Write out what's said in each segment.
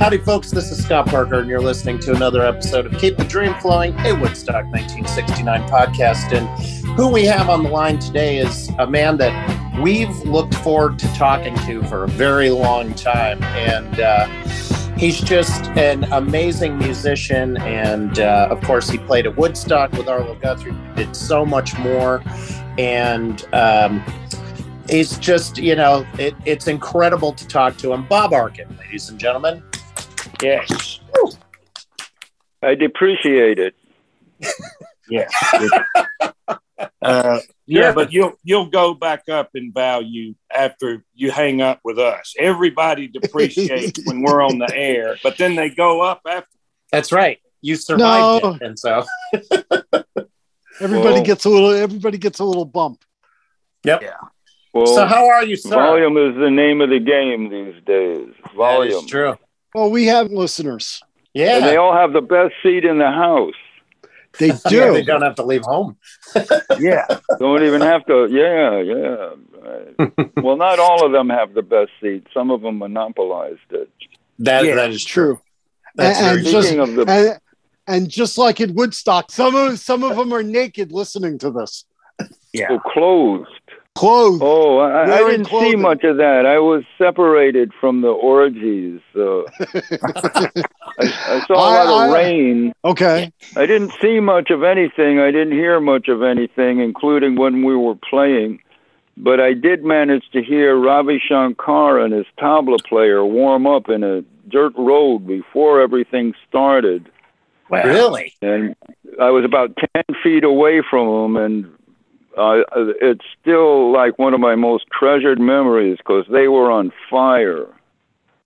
Howdy, folks. This is Scott Parker, and you're listening to another episode of Keep the Dream Flowing, a Woodstock 1969 podcast. And who we have on the line today is a man that we've looked forward to talking to for a very long time. And uh, he's just an amazing musician. And uh, of course, he played at Woodstock with Arlo Guthrie, did so much more. And um, he's just, you know, it, it's incredible to talk to him. Bob Arkin, ladies and gentlemen. Yes. I depreciate it. Yes. Uh, yeah, but you'll you'll go back up in value after you hang up with us. Everybody depreciates when we're on the air, but then they go up after. That's right. You survived No. it, and so Everybody Whoa. gets a little. Everybody gets a little bump. yep. Well, so how are you, sir? volume is the name of the game these days. Volume. is true. Well, we have listeners. Yeah. And they all have the best seat in the house. They Yeah, do. they don't have to leave home. Yeah. Don't even have to. Yeah, yeah. Right. well, not all of them have the best seat. Some of them monopolized it. That Yeah, that is true. True. That's And- very and just- the, And, and just like in Woodstock, some of some of them are naked listening to this. Yeah. oh, closed. Clothed. Oh, I, I didn't see much of that. I was separated from the orgies. Uh, I, I saw a I- lot of rain. Okay. I didn't see much of anything. I didn't hear much of anything, including when we were playing. But I did manage to hear Ravi Shankar and his tabla player warm up in a dirt road before everything started. Wow. Really? And I was about 10 feet away from them, and uh, it's still like one of my most treasured memories because they were on fire.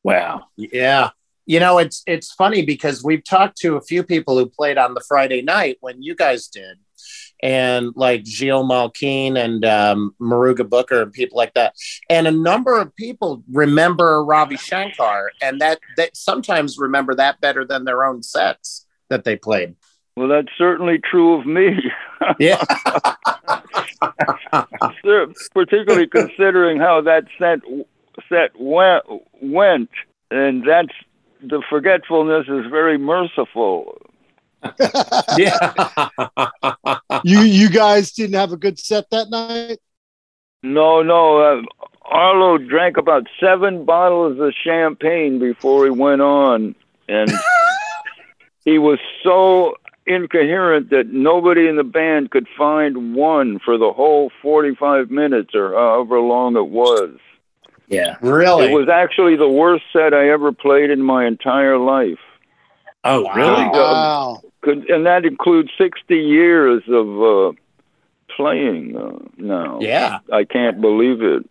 Wow. Yeah. You know, it's it's funny because we've talked to a few people who played on the Friday night when you guys did, and like Gilles Malkine and um, Muruga Booker and people like that, and a number of people remember Ravi Shankar, and that that sometimes remember that better than their own sets that they played. Well, that's certainly true of me. Yeah. Particularly considering how that set set went, went, and that's the forgetfulness is very merciful. yeah. You you guys didn't have a good set that night. No, no, uh, Arlo drank about seven bottles of champagne before he went on, and he was so incoherent that nobody in the band could find one for the whole forty-five minutes or however long it was. Yeah. really? It was actually the worst set I ever played in my entire life. Oh, Wow. really? Wow. Could, and that includes 60 years of uh, playing uh, now. yeah. I can't believe it.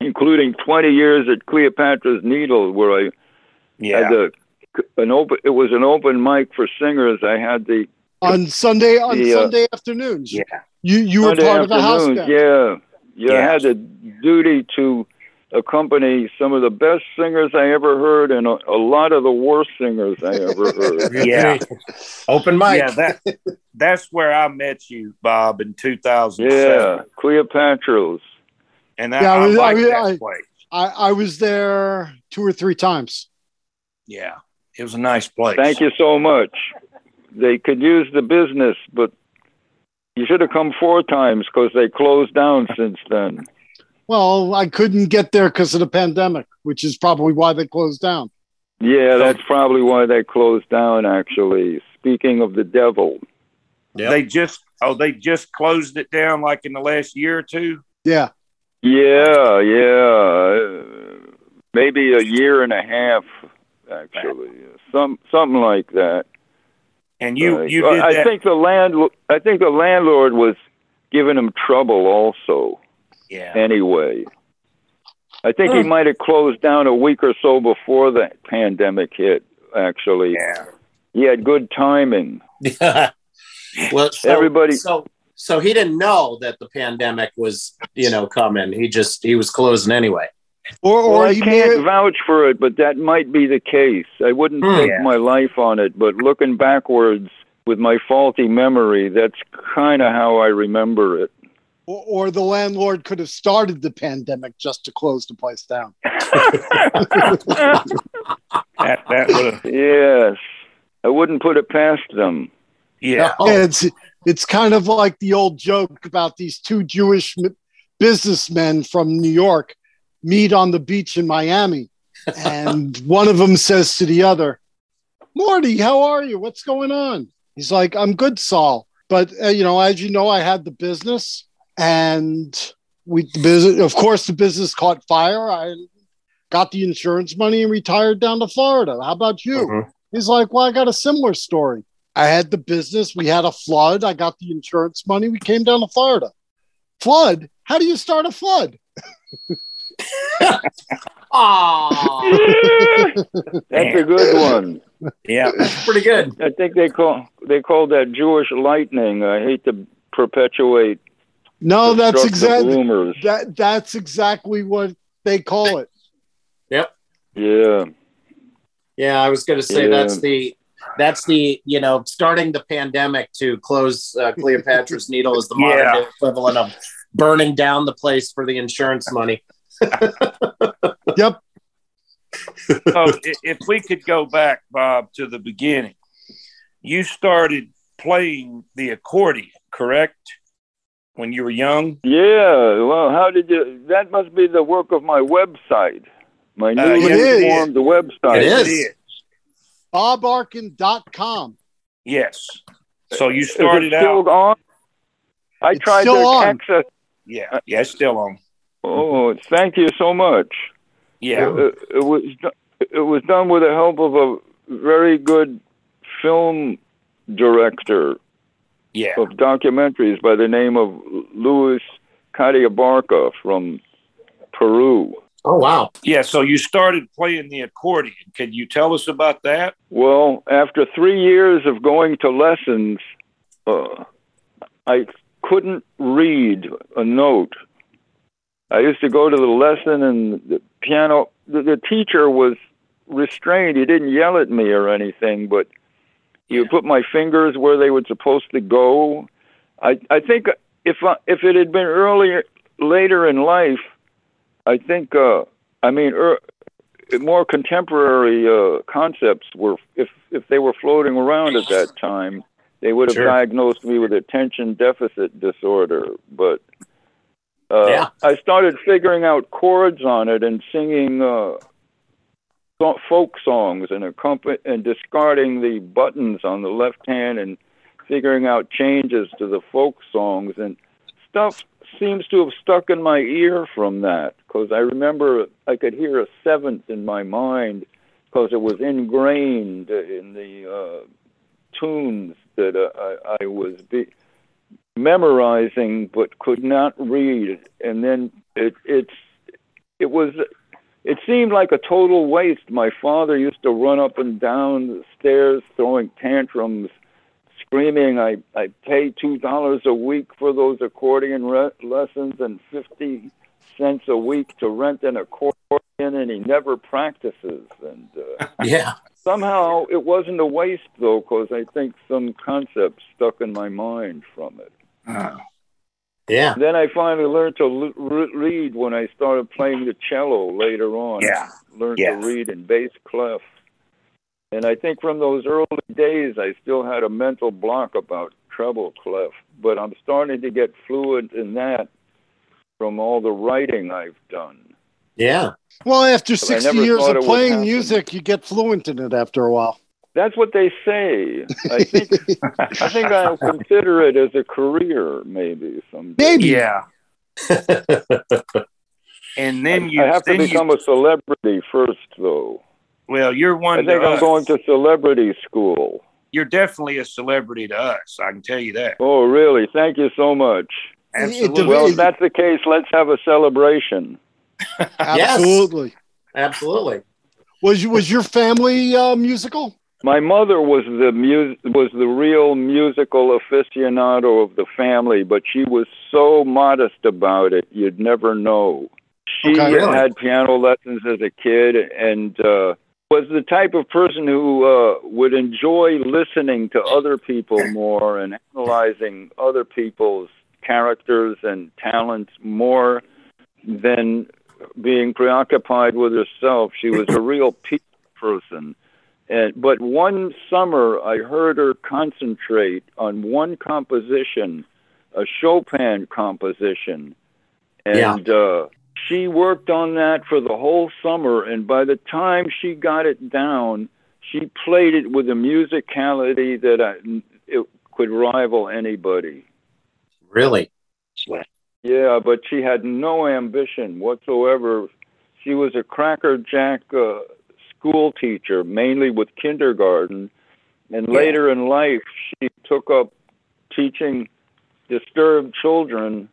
Including 20 years at Cleopatra's Needle, where I Yeah. had the an open. It was an open mic for singers. I had the On Sunday on The, uh, Sunday afternoons. Yeah. You you were part of a house band. Yeah, you Yeah. Had the duty to accompany some of the best singers I ever heard, and a, a lot of the worst singers I ever heard. Yeah. Open mic. Yeah, that that's where I met you, Bob, in 2007. Yeah, Cleopatra's. And I, Yeah, I I, was- like I- that I- place. I, I was there two or three times. Yeah. It was a nice place. Thank you so much. They could use the business, but you should have come four times because they closed down since then. Well, I couldn't get there because of the pandemic, which is probably why they closed down. Yeah, that's probably why they closed down. Actually, speaking of the devil, Yep. They just oh, they just closed it down like in the last year or two. Yeah. yeah, yeah, uh, maybe a year and a half, actually, some something like that. And you Uh, you did I that. think the land. I think the landlord was giving him trouble also. yeah. Anyway, I think he Hmm. might have closed down a week or so before the pandemic hit. Actually, Yeah. he had good timing. well, so, Everybody- So, so he didn't know that the pandemic was, you know, coming. He just he was closing anyway. Or, Well, I he can't may, vouch for it, but that might be the case. I wouldn't Hmm. stake Yeah. my life on it, but looking backwards with my faulty memory, that's kind of how I remember it. or, or the landlord could have started the pandemic just to close the place down. That that yes, I wouldn't put it past them. yeah. Yeah, it's it's kind of like the old joke about these two Jewish businessmen from New York meet on the beach in Miami, and one of them says to the other, "Morty, how are you? What's going on?" He's like, "I'm good, Saul, but uh, you know, as you know, I had the business, and we the business, of course, the business caught fire. I got the insurance money and retired down to Florida. How about you?" Mhm. He's like, Well, I got a similar story. I had the business, we had a flood, I got the insurance money, we came down to Florida. Flood? How do you start a flood? Aw, That's a good one. Yeah. pretty good. I think they call they call that Jewish lightning. I hate to perpetuate. No, that's exactly rumors. that that's exactly what they call it. Yep. Yeah, Yeah, I was going to say Yeah. that's the that's the you know starting the pandemic to close uh, Cleopatra's Needle is the modern Yeah. equivalent of burning down the place for the insurance money. Yep. So if we could go back, Bob, to the beginning, you started playing the accordion, correct? When you were young? yeah. Well, how did you? That must be the work of my website, my Uh, newly yes, it is. formed website. It is. It BobArkin.com. Yes. So you Is it started still out. on? I It's tried still to on. access. Yeah. Yeah, it's still on. Oh, thank you so much. Yeah. It, it was it was done with the help of a very good film director Yeah. of documentaries by the name of Luis Cadiabarca from Peru. Oh wow! Yeah. So you started playing the accordion. Can you tell us about that? Well, after three years of going to lessons, uh, I couldn't read a note. I used to go to the lesson, and the piano. The, the teacher was restrained. He didn't yell at me or anything, but he would put my fingers where they were supposed to go. I I think if I, if it had been earlier, later in life, I think. Uh, I mean, er, more contemporary uh, concepts were if if they were floating around at that time they would have Sure. diagnosed me with attention deficit disorder but uh, Yeah. i started figuring out chords on it and singing uh, folk songs and accompan- and discarding the buttons on the left hand and figuring out changes to the folk songs and stuff seems to have stuck in my ear from that because I remember I could hear a seventh in my mind because it was ingrained in the uh, tunes that uh, I, I was be- memorizing but could not read, and then it it's it was it seemed like a total waste. My father used to run up and down the stairs throwing tantrums screaming, I, I pay $2 a week for those accordion re- lessons and 50 cents a week to rent an accordion, and he never practices. And uh, Yeah, somehow it wasn't a waste, though, because I think some concepts stuck in my mind from it. Uh, yeah, Then I finally learned to l- read when I started playing the cello later on. yeah. Learned Yeah. to read in bass clef. And I think from those early days, I still had a mental block about treble clef, but I'm starting to get fluent in that from all the writing I've done. yeah. Well, after 60 years of playing music, you get fluent in it after a while. That's what they say. I think I think I'll consider it as a career, maybe someday. Maybe. Yeah. And then you, I have to become you, a celebrity first, though. well, you're one. I think I'm us. going to celebrity school. You're definitely a celebrity to us. I can tell you that. Oh, really? Thank you so much. Absolutely. Well, if that's the case, let's have a celebration. Absolutely. Absolutely. Was you, was your family uh, musical? My mother was the mu- was the real musical aficionado of the family, but she was so modest about it, you'd never know. She Okay. Really? had piano lessons as a kid and uh, was the type of person who uh, would enjoy listening to other people more and analyzing other people's characters and talents more than being preoccupied with herself. She was a real people person. And, but one summer, I heard her concentrate on one composition, a Chopin composition, and uh, she worked on that for the whole summer. And by the time she got it down, she played it with a musicality that I, it could rival anybody. Really? Yeah, but she had no ambition whatsoever. She was a crackerjack uh, school teacher, mainly with kindergarten, and Yeah. later in life she took up teaching disturbed children,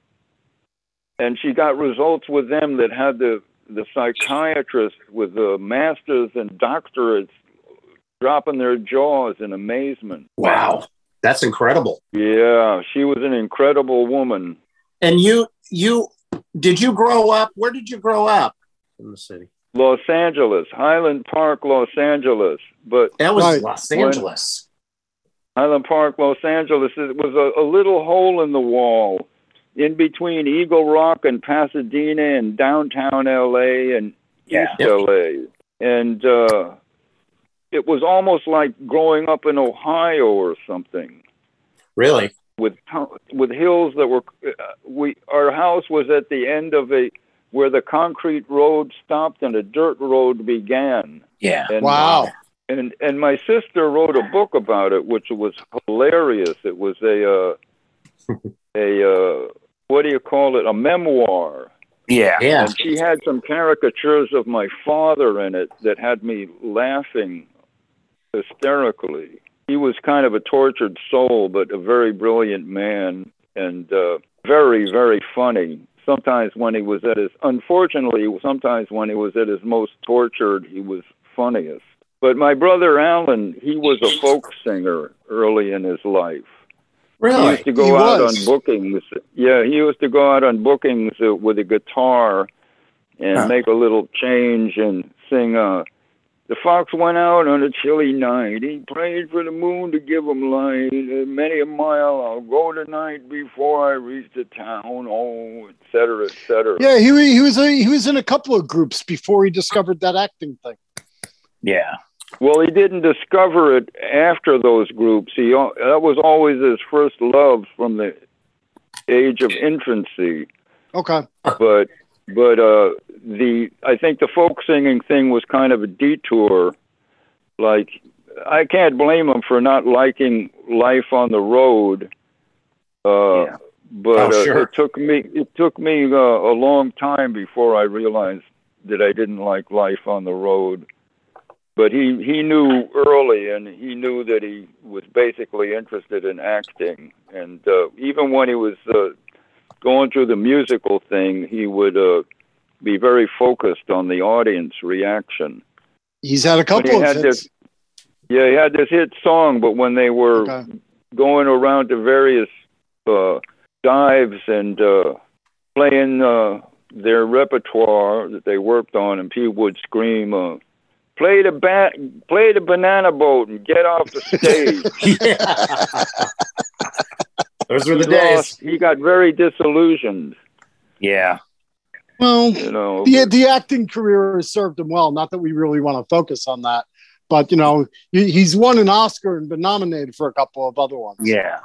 and she got results with them that had the the psychiatrists with the masters and doctorates dropping their jaws in amazement. Wow. That's incredible. Yeah, she was an incredible woman. And you, you, did you grow up? Where did you grow up in the city? Los Angeles, Highland Park, Los Angeles. But That was Right. Los Angeles. Highland Park, Los Angeles, it was a, a little hole in the wall in between Eagle Rock and Pasadena and downtown LA and Yeah. East LA. And uh, it was almost like growing up in Ohio or something. Really? with with hills that were uh, we our house was at the end of a where the concrete road stopped and a dirt road began Yeah. and Wow. and and my sister wrote a book about it which was hilarious it was a uh a uh what do you call it a memoir Yeah. Yeah. and she had some caricatures of my father in it that had me laughing hysterically. He was kind of a tortured soul, but a very brilliant man and uh, very, very funny. Sometimes when he was at his, unfortunately, sometimes when he was at his most tortured, he was funniest. But my brother Alan, he was a folk singer early in his life. Really? He used to go He out was. on bookings. Yeah, he used to go out on bookings uh, with a guitar and Huh. make a little change and sing. Uh, the fox went out on a chilly night. He prayed for the moon to give him light. Uh, many a mile I'll go tonight before I reach the town. Oh, et cetera, et cetera. Yeah, he, wa- he was a, he was in a couple of groups before he discovered that acting thing. Yeah. Well, he didn't discover it after those groups. He that was always his first love from the age of infancy. Okay. but but uh the I think the folk singing thing was kind of a detour. Like I can't blame him for not liking life on the road. Uh Yeah. but Oh, uh, sure. it took me it took me uh, a long time before I realized that I didn't like life on the road. But he he knew early, and he knew that he was basically interested in acting. And uh, even when he was uh, going through the musical thing, he would uh, be very focused on the audience reaction. He's had a couple he of hits. this, yeah, he had this hit song, but when they were Okay. going around to various uh, dives and uh, playing uh, their repertoire that they worked on, and people would scream, uh, "Play the ba- play the banana boat and get off the stage." Yeah. Those were the he, days. lost, he got very disillusioned, Yeah. Well, you know. the the acting career has served him well. Not that we really want to focus on that, but you know, he, he's won an Oscar and been nominated for a couple of other ones. Yeah.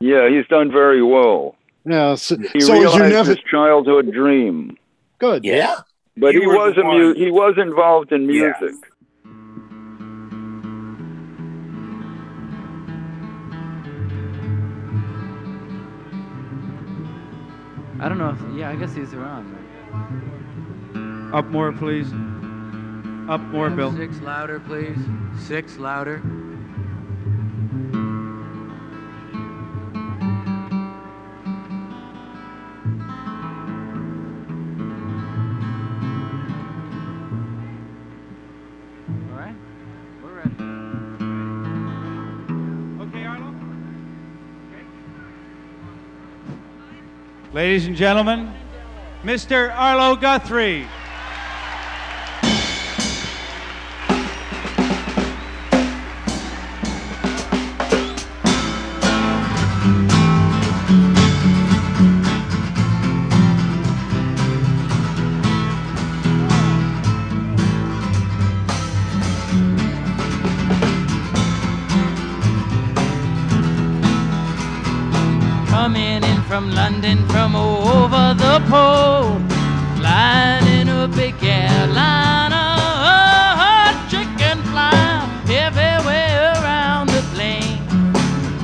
Yeah, he's done very well. Yeah. So, He so realized your nephew his childhood dream, good? Yeah. Yeah. but You he was a mu- he was involved in Yeah. I don't know if, yeah, I guess he's around. Up more, please. Up more, Bill. Six louder, please. Six louder. Ladies and gentlemen, Mr. Arlo Guthrie. From London from over the pole, flying in a big airliner. Oh, chicken fly everywhere around the plane.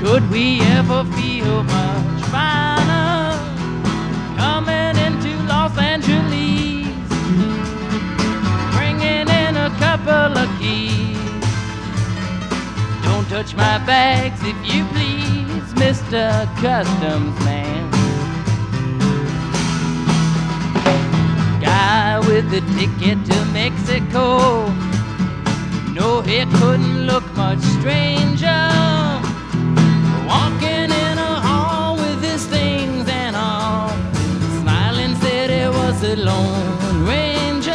Could we ever feel much finer? Coming into Los Angeles, bringing in a couple of keys. Don't touch my bags if you please, Mr. Customs Man. The ticket to Mexico. No, it couldn't look much stranger. Walking in a hall with his things and all. Smiling said he was a lone ranger.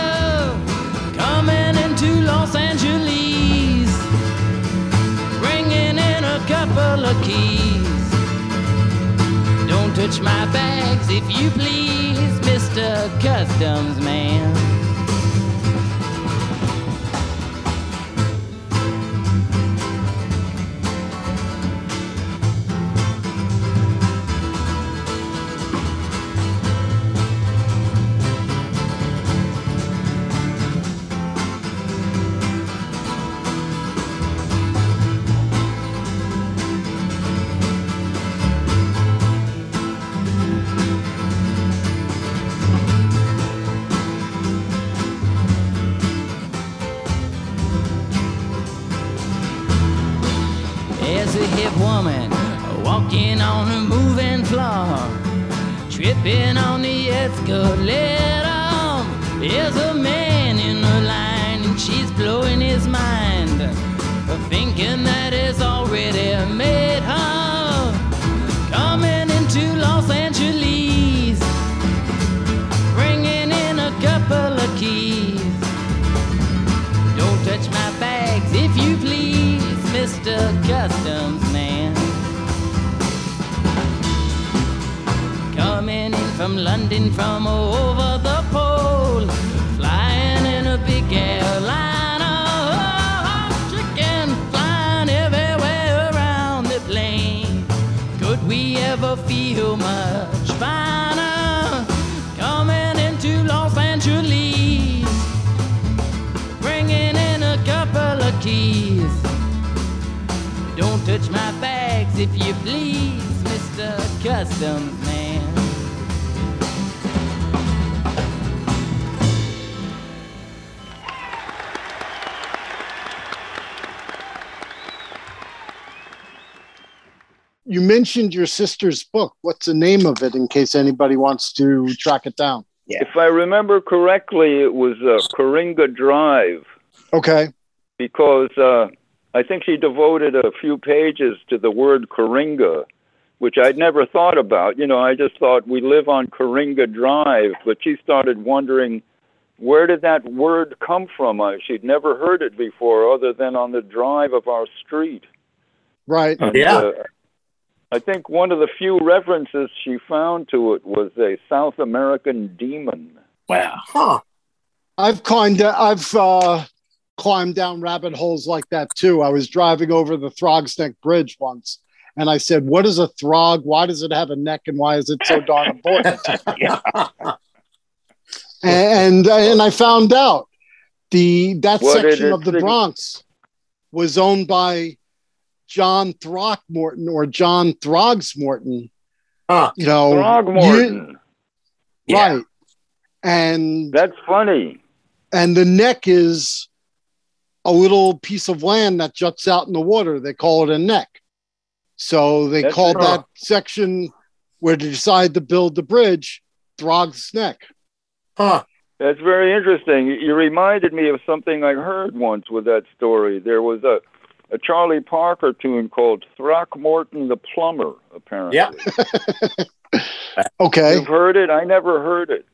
Coming into Los Angeles bringing in a couple of keys. Don't touch my bags if you please, Mr. Customs Man. Mr. Customs Man. Coming in from London from over touch my bags if you please, Mr. Customs Man. You mentioned your sister's book. What's the name of it in case anybody wants to track it down? If I remember correctly, it was uh, Coringa Drive Okay. because uh, I think she devoted a few pages to the word Coringa, which I'd never thought about. You know, I just thought we live on Coringa Drive, but she started wondering where did that word come from? She'd never heard it before, other than on the drive of our street. Right. And, Yeah. uh, I think one of the few references she found to it was a South American demon. Wow. Huh. I've climbed I've uh, climbed down rabbit holes like that too. I was driving over the Throg's Neck Bridge once and I said, What is a throg? Why does it have a neck and why is it so darn important? And and I found out the that What section of the sig- Bronx was owned by John Throckmorton or John Throgsmorton. Huh. You know, Throgmorton. you- right? And That's funny. and the neck is a little piece of land that juts out in the water. They call it a neck. So they That's called right. that section where they decided to build the bridge Throg's Neck. Huh. That's very interesting. You reminded me of something I heard once with that story. There was a, a Charlie Parker tune called Throckmorton the Plumber, apparently. Yeah. Okay. You've heard it? I never heard it.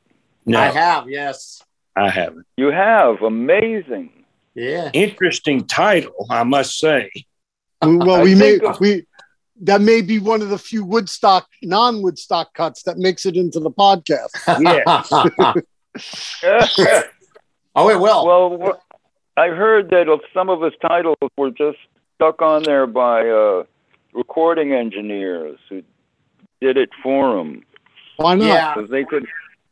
No, I have, yes. I haven't. You have amazing. Yeah. Interesting title, I must say. well, we may of- we that may be one of the few Woodstock non-Woodstock cuts that makes it into the podcast. Yeah. oh, it will. well, wh- I heard that some of his titles were just stuck on there by uh, recording engineers who did it for him Why not? yeah. because they could,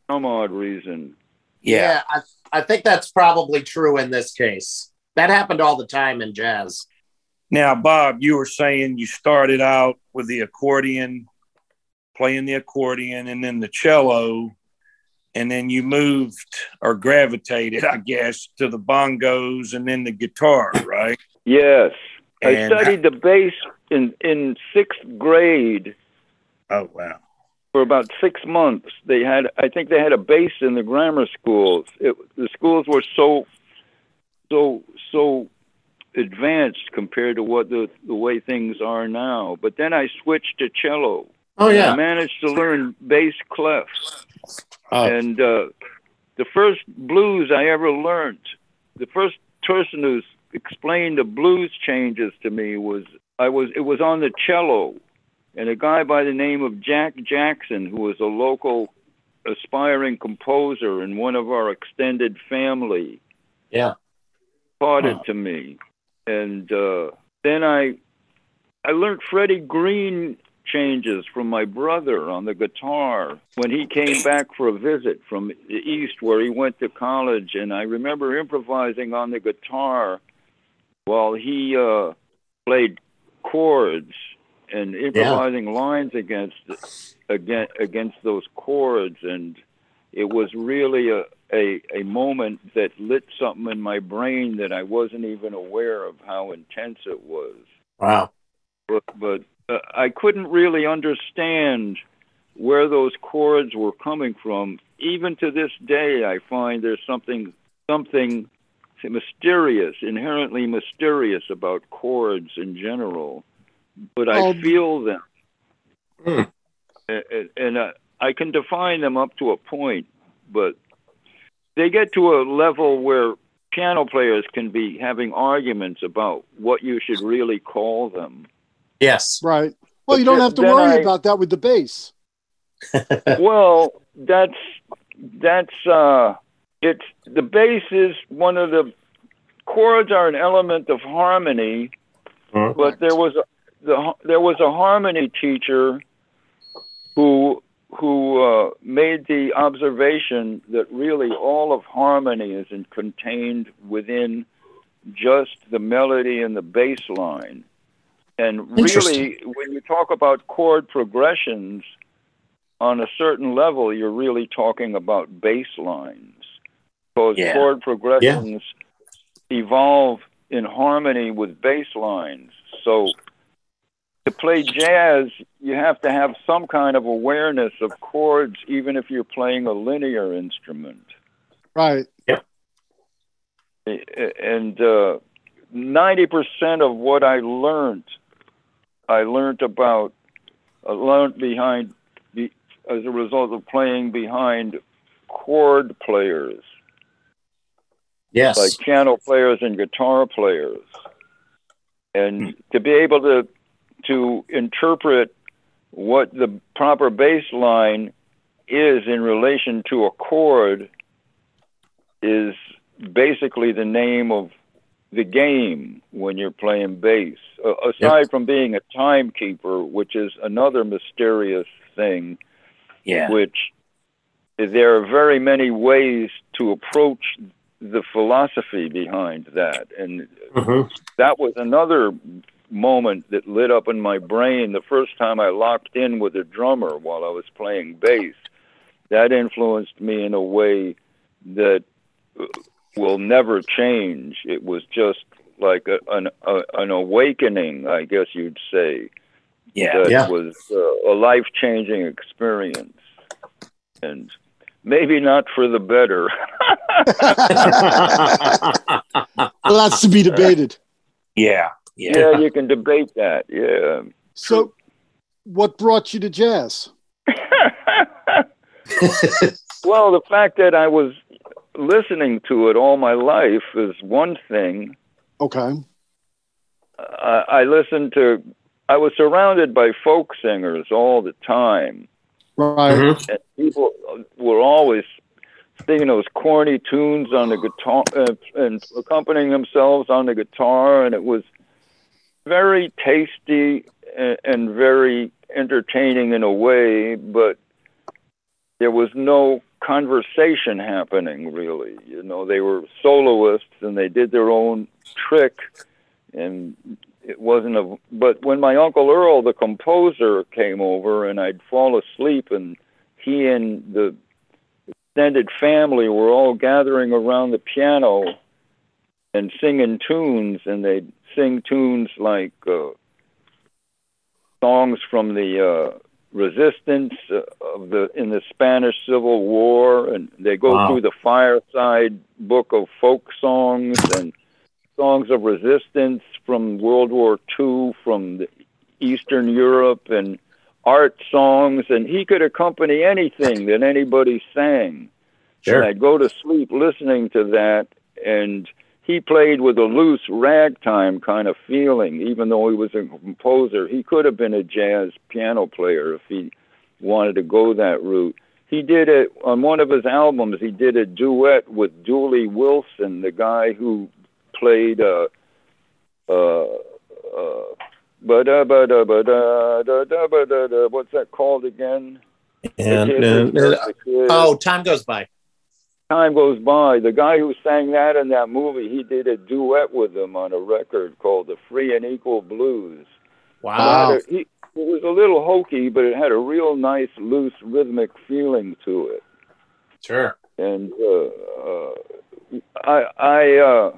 some odd reason. Yeah. I, I think that's probably true in this case. That happened all the time in jazz. Now, Bob, you were saying you started out with the accordion, playing the accordion, and then the cello, and then you moved or gravitated, I guess, to the bongos and then the guitar, right? Yes, I And- studied the bass in in sixth grade Oh, wow. For about six months. They had, I think, they had a bass in the grammar schools. It, the schools were so, so, so advanced compared to what the the way things are now. But then I switched to cello. Oh, yeah, I managed to learn bass clef. Oh, And uh, the first blues I ever learned, the first person who explained the blues changes to me was I was it was on the cello, and a guy by the name of Jack Jackson, who was a local aspiring composer in one of our extended family, Yeah. taught it to me, and uh, then I I learned Freddie Green changes from my brother on the guitar when he came back for a visit from the east where he went to college. And I remember improvising on the guitar while he uh played chords and improvising lines against against against those chords and it was really a, a a moment that lit something in my brain that I wasn't even aware of how intense it was Wow. but but uh, I couldn't really understand where those chords were coming from. Even to this day, I find there's something something mysterious, inherently mysterious about chords in general. But I Oh. feel them, Hmm. A- a- and uh, I can define them up to a point, but they get to a level where piano players can be having arguments about what you should really call them. Yes. Right. Well, But you don't have to worry I- about that with the bass. well, that's that's uh it's the bass is one of the chords are an element of harmony, Mhm. but there was a the there was a harmony teacher who who uh, made the observation that really all of harmony is in, contained within just the melody and the bass line. And really, when you talk about chord progressions, on a certain level, you're really talking about bass lines. Because Yeah. chord progressions evolve in harmony with bass lines. So to play jazz, you have to have some kind of awareness of chords, even if you're playing a linear instrument. Right. Yeah. And uh, 90% of what I learned, I learned about, uh, learned behind, be, as a result of playing behind chord players, Yes. like piano players and guitar players. And to be able to to interpret what the proper bass line is in relation to a chord is basically the name of the game when you're playing bass. Uh, aside from being a timekeeper, which is another mysterious thing, Yeah. which there are very many ways to approach the philosophy behind that. And Mhm. that was another moment that lit up in my brain the first time I locked in with a drummer while I was playing bass. That influenced me in a way that uh, will never change. It was just like a, an a, an awakening, I guess you'd say. Yeah. That Yeah. was uh, a life changing experience, and maybe not for the better. Well, that's to be debated. Yeah. Yeah. yeah, you can debate that. Yeah. So, what brought you to jazz? Well, the fact that I was listening to it all my life is one thing. Okay. I, I listened to. I was surrounded by folk singers all the time, Right. Mhm. and people were always singing those corny tunes on the guitar uh, and accompanying themselves on the guitar, and it was very tasty and, and very entertaining in a way, but there was no conversation happening really. You know, they were soloists and they did their own trick, and it wasn't a. But when my uncle Earl, the composer, came over, and I'd fall asleep, and he and the extended family were all gathering around the piano and singing tunes, and they'd sing tunes like uh, songs from the uh, resistance uh, of the in the Spanish Civil War, and they go Wow. through the fireside book of folk songs and songs of resistance from World War II, from the Eastern Europe, and art songs, and he could accompany anything that anybody sang. Sure. And I'd go to sleep listening to that, and he played with a loose ragtime kind of feeling, even though he was a composer. He could have been a jazz piano player if he wanted to go that route. He did it on one of his albums. He did a duet with Dooley Wilson, the guy who played uh, uh, uh, ba-da, ba-da, ba-da, da, da, ba-da, da. what's that called again? And, The kid and- who does the kid. oh, time goes by. Time goes by. The guy who sang that in that movie, he did a duet with him on a record called the Free and Equal Blues. Wow. It, a- he, it was a little hokey, but it had a real nice, loose, rhythmic feeling to it. Sure. And uh, uh, I, I, uh,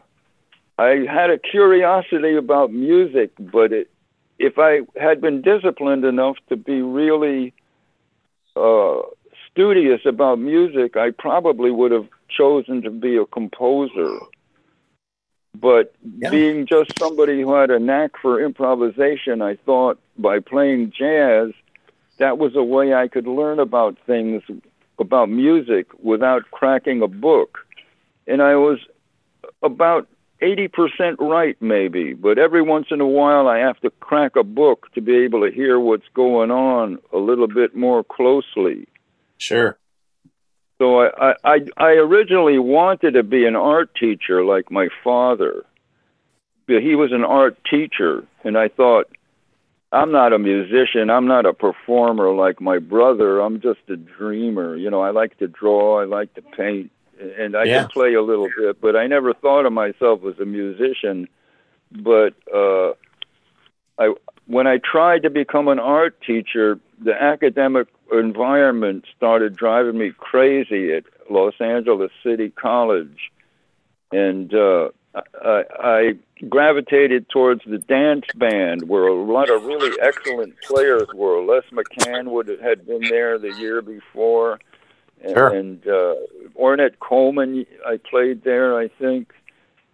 I had a curiosity about music, but it, if I had been disciplined enough to be really uh, studious about music, I probably would have chosen to be a composer. But Yeah. being just somebody who had a knack for improvisation, I thought by playing jazz, that was a way I could learn about things, about music, without cracking a book. And I was about 80% right, maybe, but every once in a while I have to crack a book to be able to hear what's going on a little bit more closely. Sure. So I, I, I, originally wanted to be an art teacher like my father. He was an art teacher, and I thought, I'm not a musician. I'm not a performer like my brother. I'm just a dreamer. You know, I like to draw. I like to paint, and I Yeah. can play a little bit. But I never thought of myself as a musician. But uh, I, when I tried to become an art teacher, the academic environment started driving me crazy at Los Angeles City College, and uh, I, I gravitated towards the dance band, where a lot of really excellent players were. Les McCann would had been there the year before, and, Sure. and uh, Ornette Coleman. I played there, I think,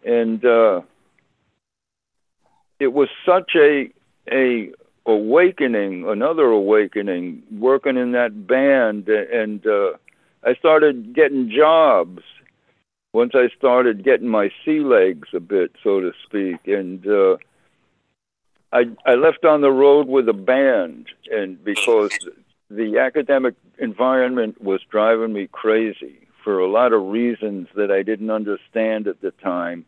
and uh, it was such a a awakening, another awakening, working in that band, and uh, I started getting jobs once I started getting my sea legs a bit, so to speak, and uh, I I left on the road with a band, and because the academic environment was driving me crazy for a lot of reasons that I didn't understand at the time,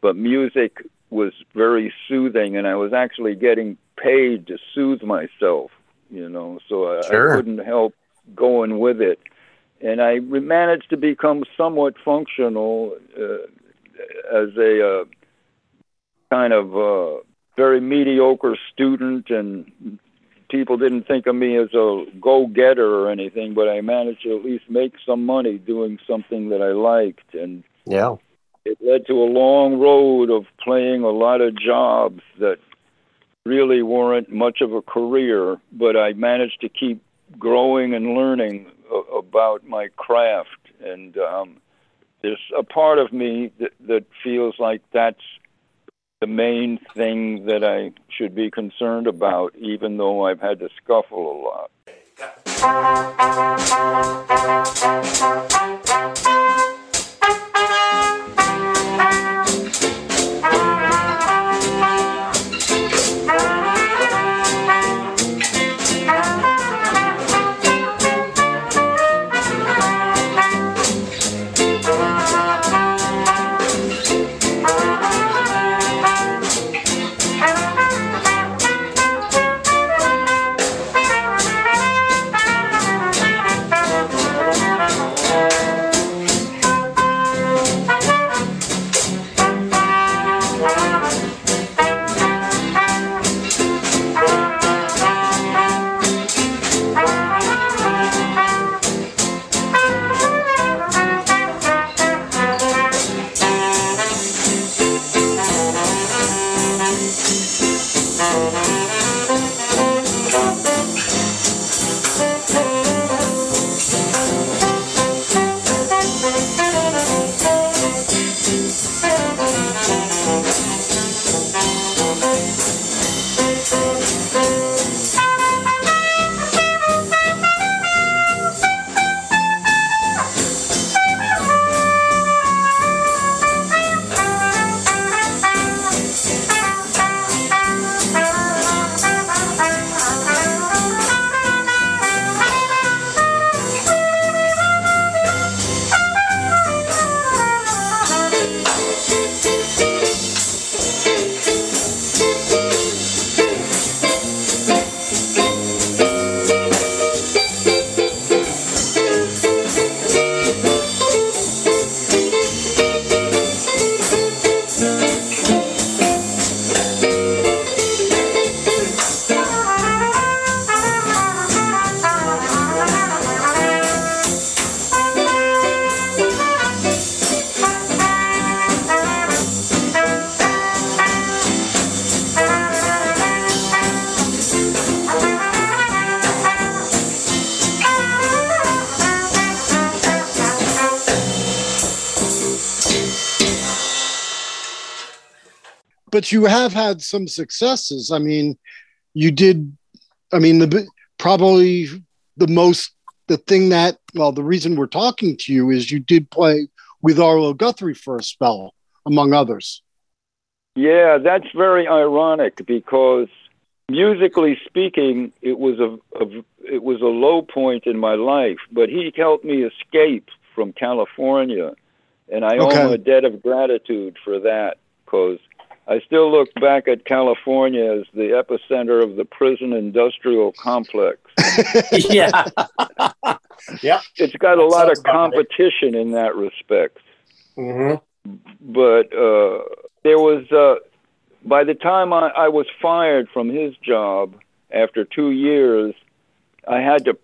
but music was very soothing, and I was actually getting paid to soothe myself, you know, so I, Sure. I couldn't help going with it and I managed to become somewhat functional uh, as a uh, kind of uh, very mediocre student, and people didn't think of me as a go-getter or anything, but I managed to at least make some money doing something that I liked, and Yeah. It led to a long road of playing a lot of jobs that really weren't much of a career, but I managed to keep growing and learning a- about my craft. And um, there's a part of me that, that feels like that's the main thing that I should be concerned about, even though I've had to scuffle a lot. But you have had some successes. I mean, you did. I mean, the probably the most the thing that well, the reason we're talking to you is you did play with Arlo Guthrie for a spell, among others. Yeah, that's very ironic because musically speaking, it was a, a it was a low point in my life. But he helped me escape from California, and I Okay. owe him a debt of gratitude for that because I still look back at California as the epicenter of the prison industrial complex. yeah. yeah. It's got a That lot of about right. competition in that respect. hmm but uh, there was uh, by the time I, I was fired from his job after two years, I had to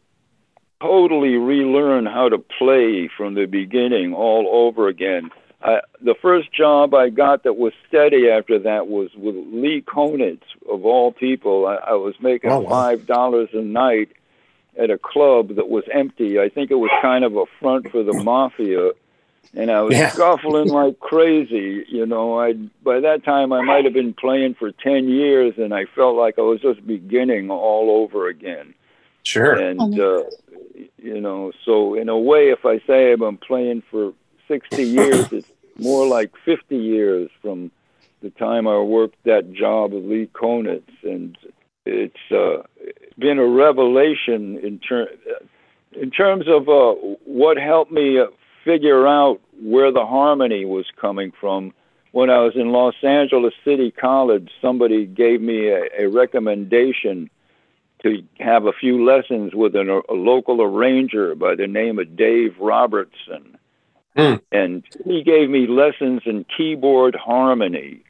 totally relearn how to play from the beginning all over again. I, the first job I got that was steady after that was with Lee Konitz, of all people. I, I was making Oh, wow. five dollars a night at a club that was empty. I think it was kind of a front for the mafia and I was Yeah. scuffling like crazy. You know, I by that time I might have been playing for ten years, and I felt like I was just beginning all over again. Sure. And uh, you know, so in a way, if I say I've been playing for sixty years, it's more like fifty years from the time I worked that job with Lee Konitz, and it's uh, been a revelation in ter- in terms of uh, what helped me uh, figure out where the harmony was coming from. When I was in Los Angeles City College, somebody gave me a, a recommendation to have a few lessons with an, a local arranger by the name of Dave Robertson. Hmm. And he gave me lessons in keyboard harmony.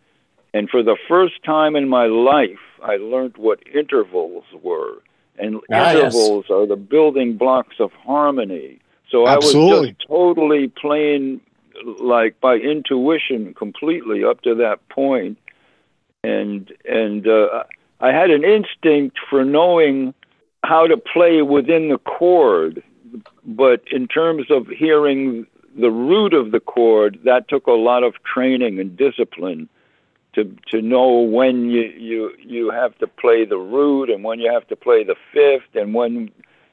And for the first time in my life, I learned what intervals were. And Ah, yes. intervals are the building blocks of harmony. So I was just totally playing like by intuition completely up to that point. And and uh, I had an instinct for knowing how to play within the chord, but in terms of hearing the root of the chord, that took a lot of training and discipline to to know when you you you have to play the root and when you have to play the fifth and when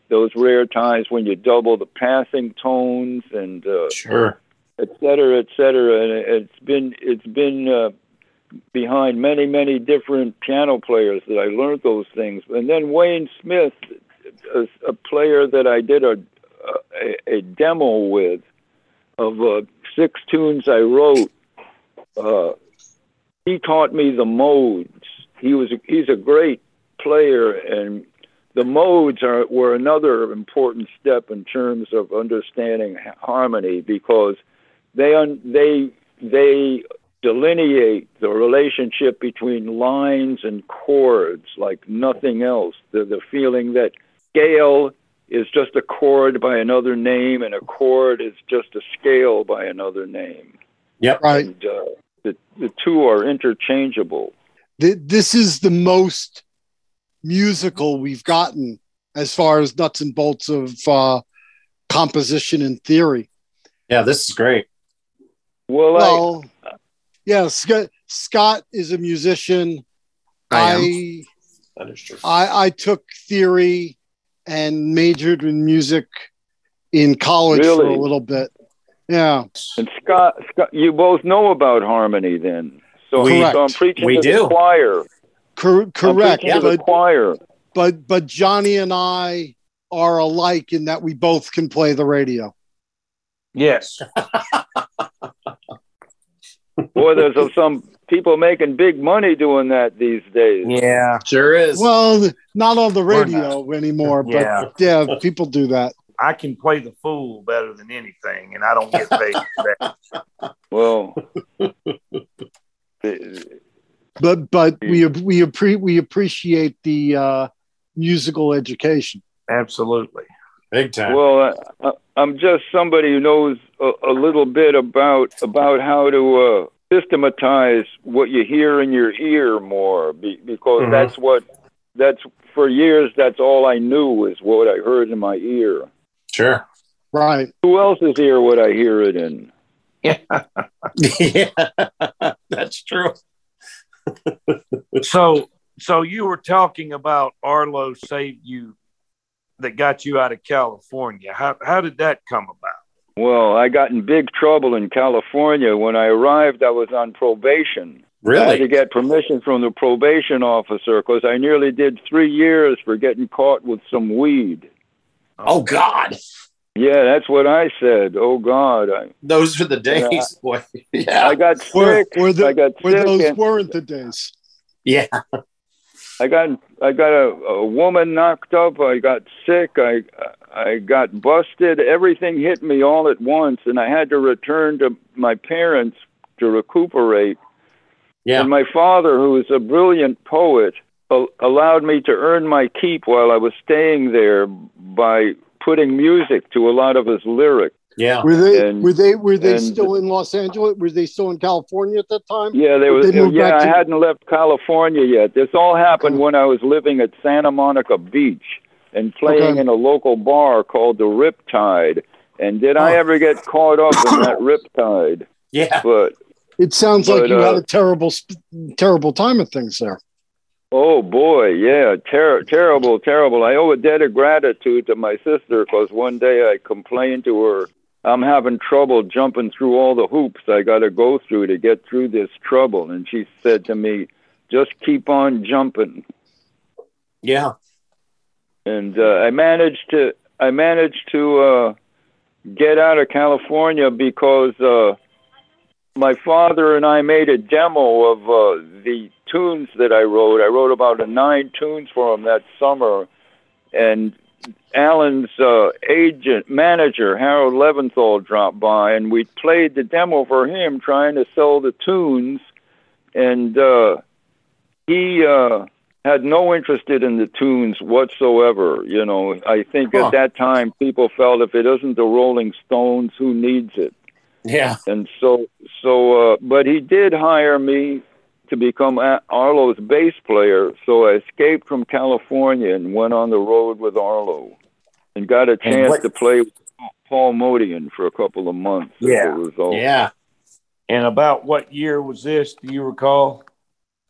those rare times when you double the passing tones and uh, Sure. et cetera, et cetera. And it's been it's been uh, behind many many different piano players that I learned those things. And then Wayne Smith, a, a player that I did a a, a demo with of uh, six tunes I wrote. Uh, he taught me the modes. He was he's a great player, and the modes are were another important step in terms of understanding harmony because they un, they they delineate the relationship between lines and chords like nothing else. The the feeling that scale is just a chord by another name, and a chord is just a scale by another name. Yep. Right. And uh, the the two are interchangeable. Th- this is the most musical we've gotten as far as nuts and bolts of uh, composition and theory. Yeah, this is great. Well, I, yeah, Scott, Scott is a musician. I am. I, That is true. I I took theory and majored in music in college for a little bit. Yeah, and Scott, Scott, you both know about harmony, then. So, We- so I'm preaching we to do. the choir. cor- I'm correct. preaching to the But choir. but but Johnny and I are alike in that we both can play the radio. Yes. Boy, there's some people making big money doing that these days. Yeah. Sure is. Well, not on the radio anymore, but Yeah. yeah, people do that. I can play the fool better than anything, and I don't get paid for that. Well, But but we we appre- we appreciate the uh, musical education. Absolutely. Big time. well, I, I'm just somebody who knows a, a little bit about about how to uh, systematize what you hear in your ear more, be, because Mhm. that's what that's for years. That's all I knew is what I heard in my ear. sure. Right. Who else's ear would I hear it in? Yeah. yeah, that's true. So, so you were talking about Arlo saved you, that got you out of California. How how did that come about? Well, I got in big trouble in California. When I arrived, I was on probation. Really? I had to get permission from the probation officer because I nearly did three years for getting caught with some weed. Oh God, Yeah, that's what I said. Oh God, I, those were the days, boy. Yeah, I got Or, sick. or, the, I got or sick. those and weren't the days. yeah. I got I got a, a woman knocked up. I got sick. I I got busted. Everything hit me all at once, and I had to return to my parents to recuperate. Yeah. And my father, who was a brilliant poet, a- allowed me to earn my keep while I was staying there by putting music to a lot of his lyrics. Yeah. Were they And- were they were they and- still in Los Angeles? Were they still in California at that time? Yeah, they were. was. yeah, back I hadn't left California yet. This all happened Okay. when I was living at Santa Monica Beach and playing Okay. in a local bar called the Riptide. And did I Oh. ever get caught up in that Riptide? Yeah. But It sounds like But, you had uh, a terrible terrible time of things there. oh boy, yeah, ter- terrible, terrible. I owe a debt of gratitude to my sister because one day I complained to her. I'm having trouble jumping through all the hoops I got to go through to get through this trouble. And she said to me, just keep on jumping. Yeah. And uh, I managed to I managed to uh, get out of California because uh, my father and I made a demo of uh, the tunes that I wrote. I wrote about a nine tunes for him that summer, and Alan's uh, agent manager Harold Leventhal dropped by, and we played the demo for him, trying to sell the tunes, and uh, he. Uh, had no interest in the tunes whatsoever. You know, I think Huh. at that time people felt if it isn't the Rolling Stones, who needs it? Yeah. And so, so, uh, but he did hire me to become Arlo's bass player. So I escaped from California and went on the road with Arlo, and got a chance what- to play with Paul Motian for a couple of months. as Yeah. a result. Yeah. And about what year was this? Do you recall?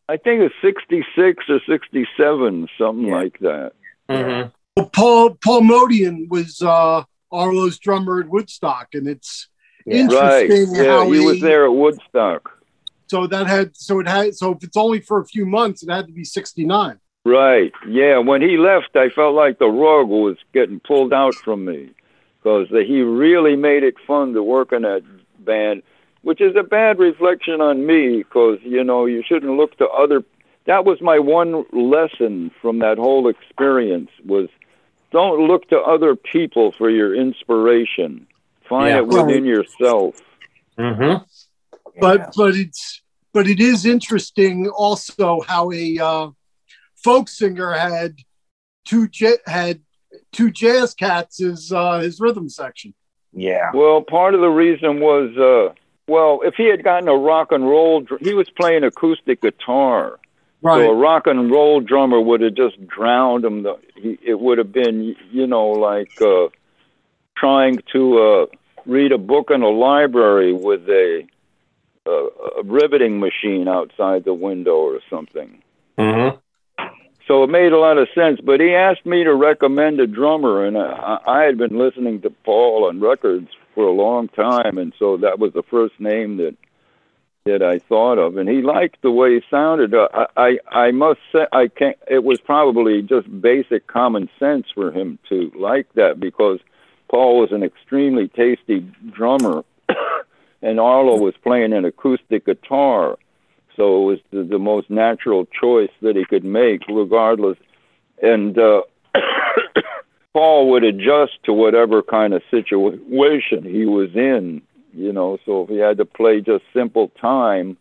I think it's '66 or '67, something Yeah. like that. hmm Well, Paul Paul Motian was uh, Arlo's drummer at Woodstock, and it's Yeah. Right. interesting Yeah, how he was there at Woodstock. So that had so it had so if it's only for a few months, it had to be sixty nine. Right. Yeah. When he left, I felt like the rug was getting pulled out from me because he really made it fun to work in that band, which is a bad reflection on me because, you know, you shouldn't look to other. That was my one lesson from that whole experience was don't look to other people for your inspiration. Find Yeah. it within yourself. Mm-hmm. But but it's but it is interesting also how a uh, folk singer had two j- had two jazz cats as uh, his rhythm section. Yeah. Well, part of the reason was, uh, well, if he had gotten a rock and roll, he was playing acoustic guitar. Right. So a rock and roll drummer would have just drowned him. The, he, it would have been, you know, like uh, trying to uh, read a book in a library with a, a, a riveting machine outside the window or something. Mm-hmm. So it made a lot of sense. But he asked me to recommend a drummer, and I, I had been listening to Paul on records for a long time, and so that was the first name that that I thought of. And he liked the way he sounded. Uh, I I, I must say I can't. It was probably just basic common sense for him to like that because Paul was an extremely tasty drummer, and Arlo was playing an acoustic guitar so it was the, the most natural choice that he could make, regardless. And uh, Paul would adjust to whatever kind of situation he was in, you know. So if he had to play just simple time,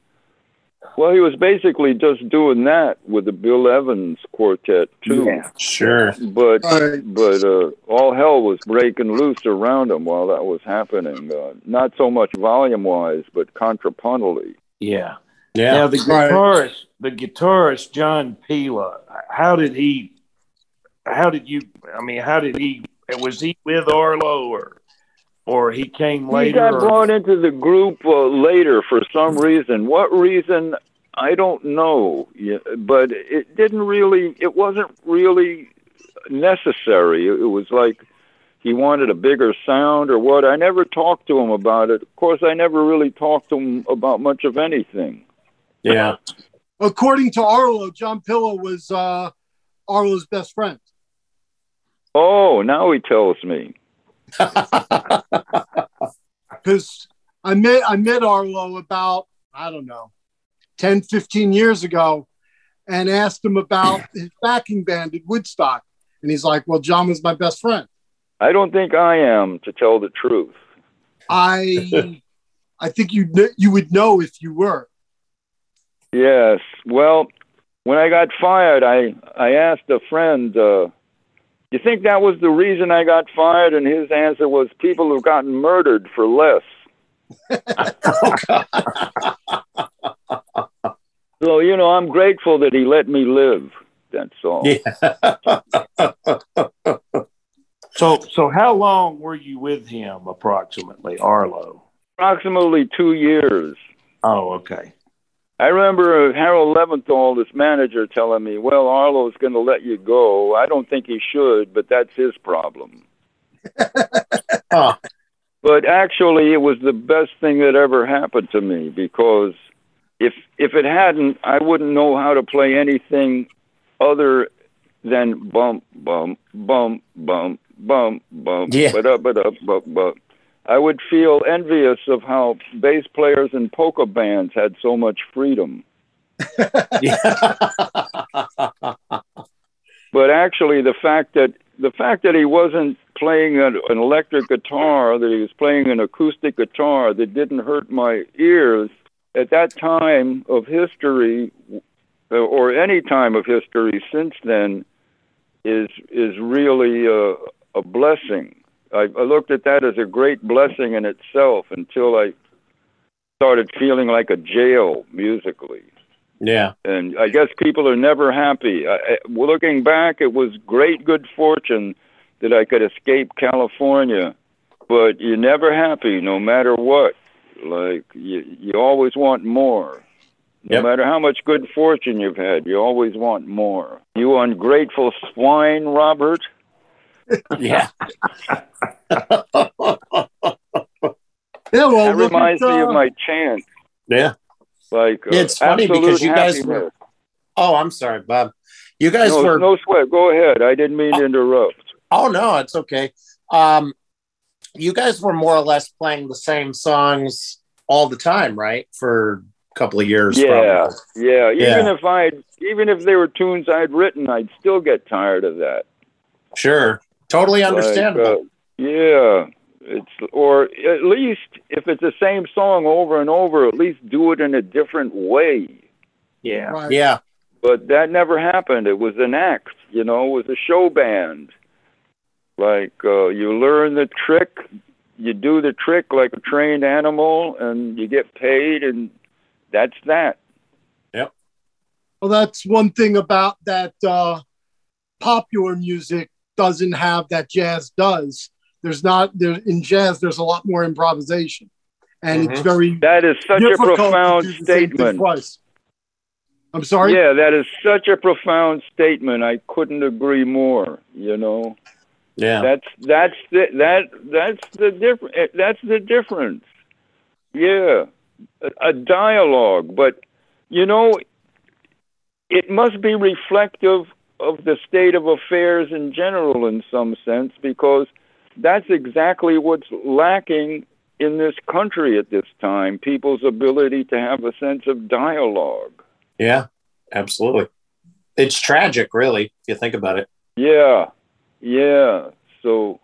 well, he was basically just doing that with the Bill Evans quartet too. Yeah. Sure. But Right. but uh, all hell was breaking loose around him while that was happening. Uh, not so much volume wise, but contrapuntally. Yeah. Yeah. Now the Right. guitarist, the guitarist John Pilla, how did he? How did you? I mean, how did he? Was he with Arlo or, or he came later. He later? got or- brought into the group uh, later for some reason. What reason? I don't know. But it didn't really. It wasn't really necessary. It was like he wanted a bigger sound or what. I never talked to him about it. Of course, I never really talked to him about much of anything. Yeah. According to Arlo, John Pilla was uh, Arlo's best friend. Oh, now he tells me. because I met I met Arlo about I don't know 10 15 years ago and asked him about his backing band at Woodstock and he's like well John was my best friend I don't think I am, to tell the truth. I I think you you would know if you were Yes. Well, when I got fired, I I asked a friend, uh, "You think that was the reason I got fired?" And his answer was, "People have gotten murdered for less." So you know, I'm grateful that he let me live. That's all. Yeah. So, so how long were you with him approximately, Arlo? Approximately two years. Oh, okay. I remember Harold Leventhal, this manager, telling me, "Well, Arlo's going to let you go. I don't think he should, but that's his problem." Huh. But actually, it was the best thing that ever happened to me because if if it hadn't, I wouldn't know how to play anything other than bump bump bump bump bump bump Yeah. but up but up bump bump. I would feel envious of how bass players in polka bands had so much freedom. But actually, the fact that the fact that he wasn't playing an, an electric guitar, that he was playing an acoustic guitar that didn't hurt my ears at that time of history, uh, or any time of history since then, is is really a, a blessing. I, I looked at that as a great blessing in itself until I started feeling like a jail musically yeah. and I guess people are never happy. I, looking back, it was great good fortune that I could escape California, but you're never happy no matter what. Like you, you always want more. No Yep. matter how much good fortune you've had, you always want more. You ungrateful swine, Robert. Yeah. Yeah, well, that reminds at, me of uh, my chant. yeah. Like uh, It's funny because you guys happiness. were- Oh, I'm sorry, Bob. You guys no, were. no sweat. Go ahead. I didn't mean to interrupt. Oh no, it's okay. Um, you guys were more or less playing the same songs all the time, right? For a couple of years. Yeah, probably. yeah. Even Yeah. if I, even if they were tunes I'd written, I'd still get tired of that. Sure. Totally Like, understandable. uh, yeah, it's or at least if it's the same song over and over, at least do it in a different way. Yeah. right. yeah. But that never happened. It was an act, you know. It was a show band. Like uh, you learn the trick, you do the trick like a trained animal, and you get paid, and that's that. Yep. Well, that's one thing about that uh, popular music doesn't have that jazz does. There's not there in jazz. There's a lot more improvisation, and it's Mhm. very That is such a profound do the same thing statement. I'm sorry. Yeah, that is such a profound statement. I couldn't agree more. You know, Yeah. that's that's the that that's the difference. That's the difference. Yeah, a, a dialogue, but you know, it must be reflective of the state of affairs in general, in some sense, because that's exactly what's lacking in this country at this time. People's ability to have a sense of dialogue. Yeah. Absolutely. It's tragic, really, if you think about it. Yeah, yeah. So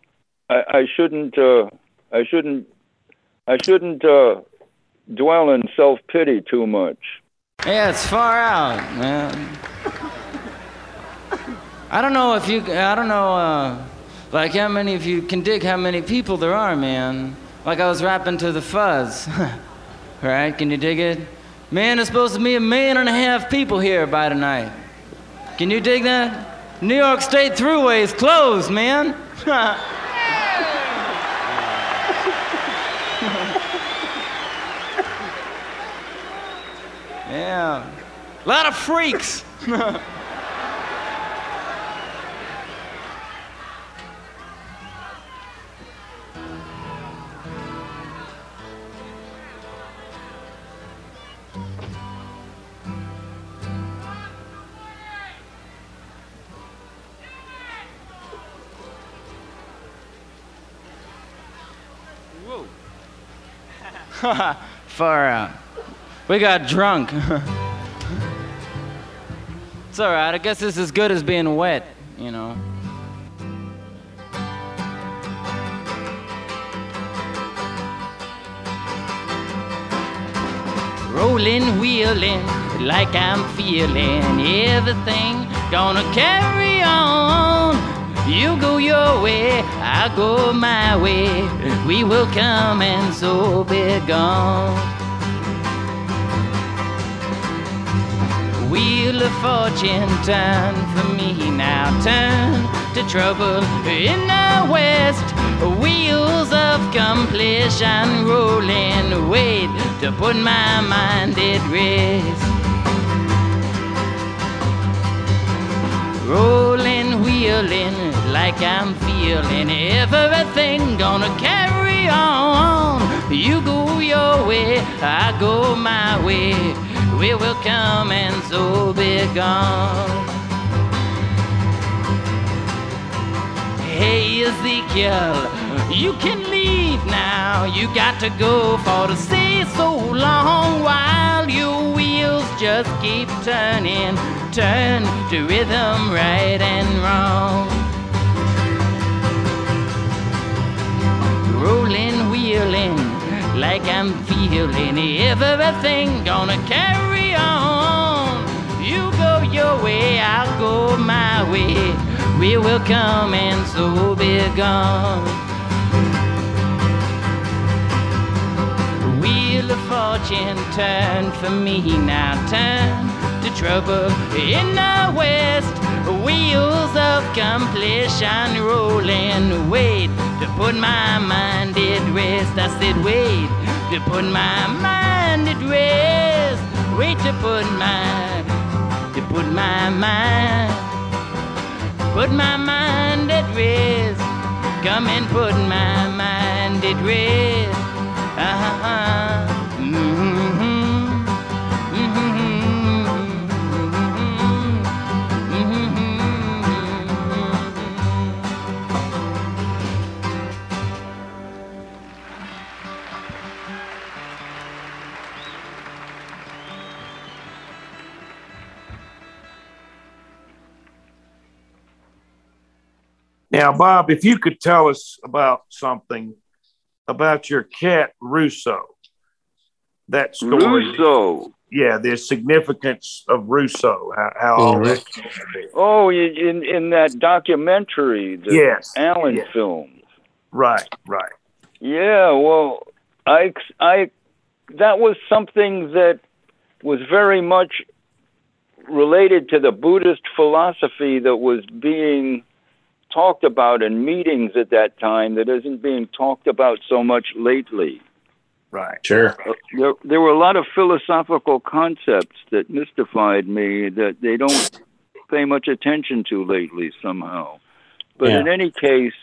I, I shouldn't, uh, I shouldn't, I shouldn't uh, dwell in self pity too much. Yeah, it's far out, man. I don't know if you, I don't know, uh, like how many of you can dig how many people there are, man. Like I was rapping to the fuzz. right? Can you dig it? Man, there's supposed to be a million and a half people here by tonight. Can you dig that? New York State Thruway is closed, man. yeah. A lot of freaks. Far out. We got drunk. it's all right. I guess it's as good as being wet, you know. Rolling, wheeling, like I'm feeling everything gonna carry on. You go your way, I go my way. We will come and so be gone. Wheel of fortune turn for me now, turn to trouble in the west. Wheels of completion rolling, wait to put my mind at rest. Rolling, wheeling, like I'm feeling everything gonna carry on. You go your way, I go my way. We will come and so be gone. Hey Ezekiel, you can leave now. You got to go for to stay so long while your wheels just keep turning, turn to rhythm right and wrong. Rolling, wheeling, like I'm feeling everything gonna carry on. You go your way, I'll go my way. We will come and so be gone. Wheel of fortune turn for me now, turn trouble in the west. Wheels of completion rolling, wait to put my mind at rest. I said, wait to put my mind at rest. Wait to put my, to put my mind, put my mind at rest. come and put my mind at rest. Uh-huh. Now, Bob, if you could tell us about something about your cat Russo, that story. Russo. Yeah, the significance of Russo. How, how all mm-hmm. that came to be. Oh, in in that documentary, the Yes. Allen yes. film. Right, right. Yeah, well, I, I, that was something that was very much related to the Buddhist philosophy that was being talked about in meetings at that time that isn't being talked about so much lately. Right. Sure. Uh, There, there were a lot of philosophical concepts that mystified me that they don't pay much attention to lately somehow. But Yeah. in any case,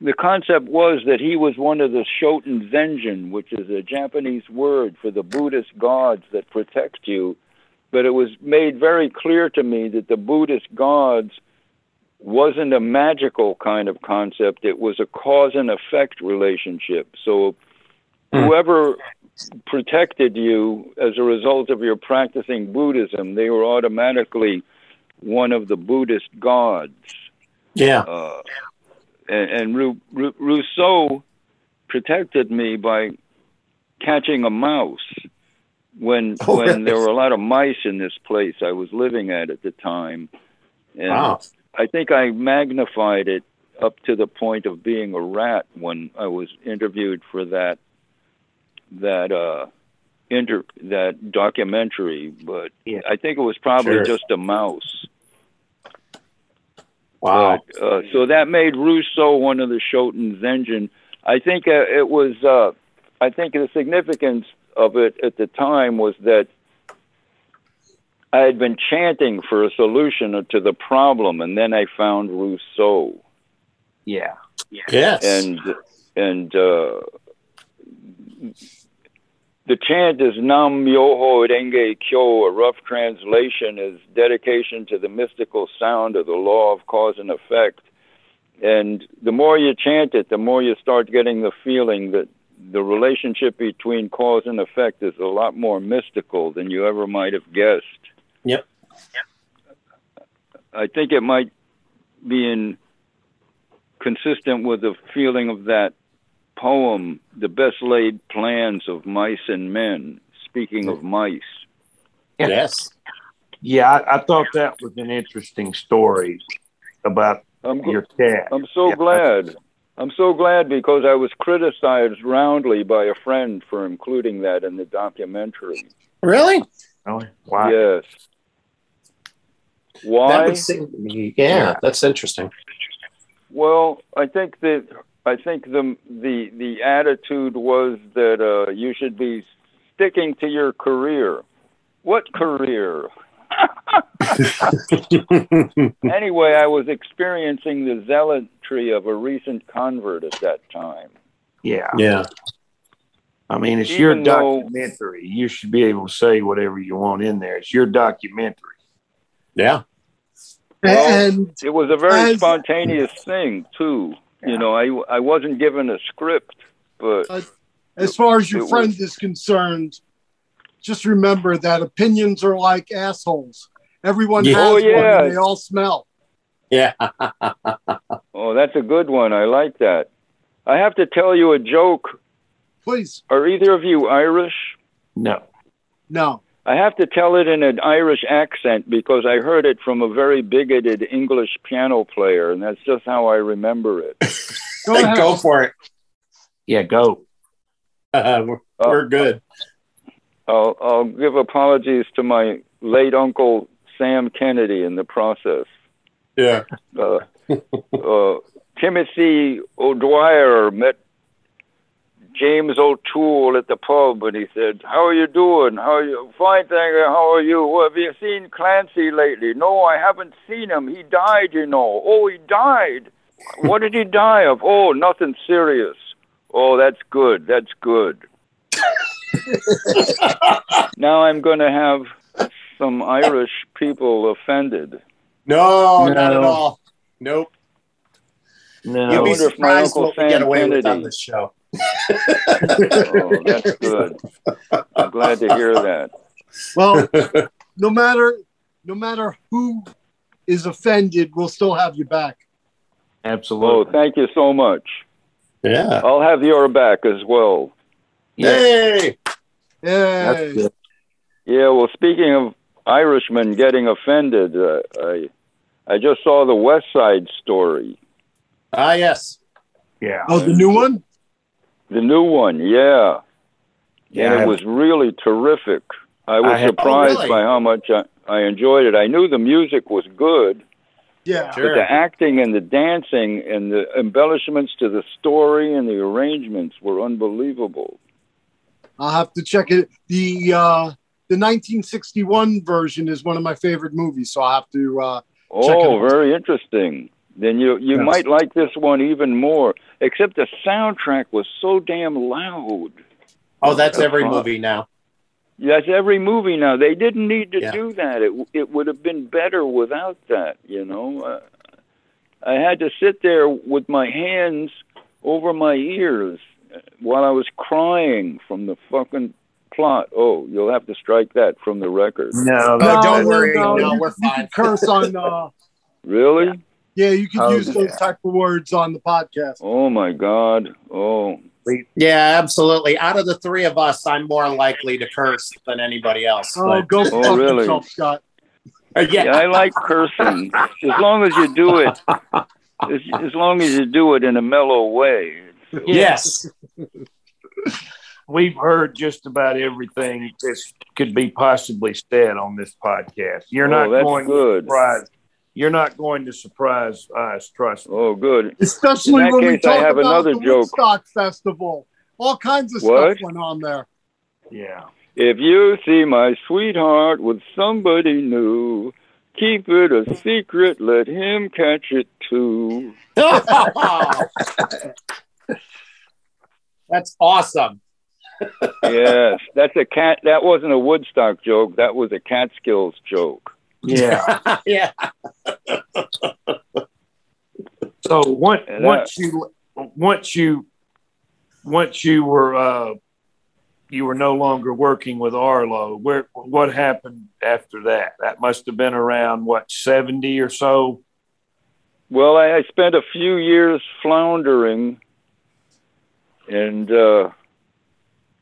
the concept was that he was one of the Shoten Zenjin, which is a Japanese word for the Buddhist gods that protect you. But it was made very clear to me that the Buddhist gods wasn't a magical kind of concept, it was a cause and effect relationship. So Hmm. whoever protected you as a result of your practicing Buddhism, they were automatically one of the Buddhist gods. Yeah. Uh, and and Rou- Rou- Rousseau protected me by catching a mouse when Oh, when really? there were a lot of mice in this place I was living at at the time. And Wow. I think I magnified it up to the point of being a rat when I was interviewed for that that uh inter that documentary, but Yeah. I think it was probably Sure. just a mouse. Wow. But, uh, so that made Rousseau one of the Shoten Zenjin. I think uh, it was. Uh, I think the significance of it at the time was that I had been chanting for a solution to the problem, and then I found Rousseau, Yeah. Yes. and and uh, the chant is Nam Myoho Renge Kyo. A rough translation is dedication to the mystical sound of the law of cause and effect. And the more you chant it, the more you start getting the feeling that the relationship between cause and effect is a lot more mystical than you ever might have guessed. Yep. I think it might be in consistent with the feeling of that poem, The Best Laid Plans of Mice and Men, speaking of mice. yes. Yeah, I, I thought that was an interesting story about I'm, your cat. I'm so Yeah. glad. I'm so glad because I was criticized roundly by a friend for including that in the documentary. Really? Oh, wow. Yes. That Why? would seem to me. Yeah, that's interesting. Well, I think that I think the the the attitude was that uh, you should be sticking to your career. What career? Anyway, I was experiencing the zealotry of a recent convert at that time. Yeah. yeah. I mean, it's Even your though- documentary. You should be able to say whatever you want in there. It's your documentary. Yeah. Well, and It was a very As- spontaneous thing too. You know, I I wasn't given a script, but as far as your friend was- is concerned, just remember that opinions are like assholes. Everyone Yeah. has Oh, yeah. one. And they all smell. Yeah. oh, that's a good one. I like that. I have to tell you a joke. Please, Are either of you Irish? No. no. I have to tell it in an Irish accent because I heard it from a very bigoted English piano player, and that's just how I remember it. Go. Go for it. Yeah, go. Uh, we're, Uh, we're good. I'll, I'll give apologies to my late uncle Sam Kennedy in the process. Yeah. Uh, uh, Timothy O'Dwyer met James O'Toole at the pub, and he said, "How are you doing? How are you? Fine, thank you. How are you? Well, have you seen Clancy lately? No, I haven't seen him. He died, you know. Oh, he died. what did he die of? Oh, nothing serious. Oh, that's good. That's good. now I'm going to have some Irish people offended. No, not at all. Nope. No. You'll be wonder if my surprised what we get Sam away with on this show. Oh, that's good. I'm glad to hear that. Well, no matter no matter who is offended, we'll still have you back. Absolutely. Oh, thank you so much. Yeah. I'll have your back as well. Hey. That's Yay. good. Yeah, well, speaking of Irishmen getting offended, uh, I I just saw the West Side Story, Ah, yes. Yeah. Oh, the new one? The new one. Yeah, Yeah. and it was really terrific. I was I have- surprised Oh, really? by how much I, I enjoyed it. I knew the music was good, Yeah. Sure. but the acting and the dancing and the embellishments to the story and the arrangements were unbelievable. I'll have to check it. The uh the 1961 version is one of my favorite movies, so I'll have to uh Check it Oh, out. very interesting. Then you you Yes. might like this one even more. Except the soundtrack was so damn loud. Oh, that's every fun. movie now. That's every movie now. They didn't need to Yeah. do that. It it would have been better without that. You know, uh, I had to sit there with my hands over my ears while I was crying from the fucking plot. Oh, you'll have to strike that from the record. No, Oh, that- don't worry. no, No, you, we're can fine. curse on uh Really? yeah, you can Oh, use those yeah. type of words on the podcast. Oh my God. Oh. Yeah, absolutely. Out of the three of us, I'm more likely to curse than anybody else. Oh, but- go Oh, fuck really? yourself, Scott. Uh, Yeah, yeah. I like cursing as long as you do it. As, as long as you do it in a mellow way. Yes. we've heard just about everything that could be possibly said on this podcast. You're Oh, not that's going good. to surprise. You're not going to surprise us. Trust me. Oh, good. Especially In that when we case, I talk have about another the joke. Woodstock Festival. All kinds of What? stuff went on there. Yeah. If you see my sweetheart with somebody new, keep it a secret. Let him catch it too. That's awesome. Yes, that's a cat. That wasn't a Woodstock joke. That was a Catskills joke. Yeah. yeah. So once And once you once you once you were uh, you were no longer working with Arlo, where what happened after that? That must have been around what seventy or so. Well, I, I spent a few years floundering and uh,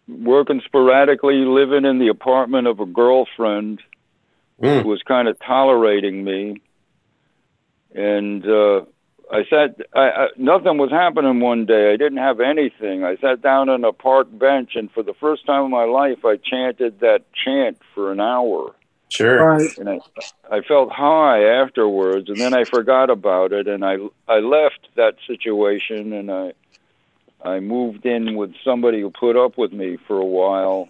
working sporadically, living in the apartment of a girlfriend Mm. who was kind of tolerating me. And uh, I sat, I, I, nothing was happening one day. I didn't have anything. I sat down on a park bench, and for the first time in my life, I chanted that chant for an hour Sure. Right. and I, I felt high afterwards, and then I forgot about it, and I I left that situation, and I I moved in with somebody who put up with me for a while,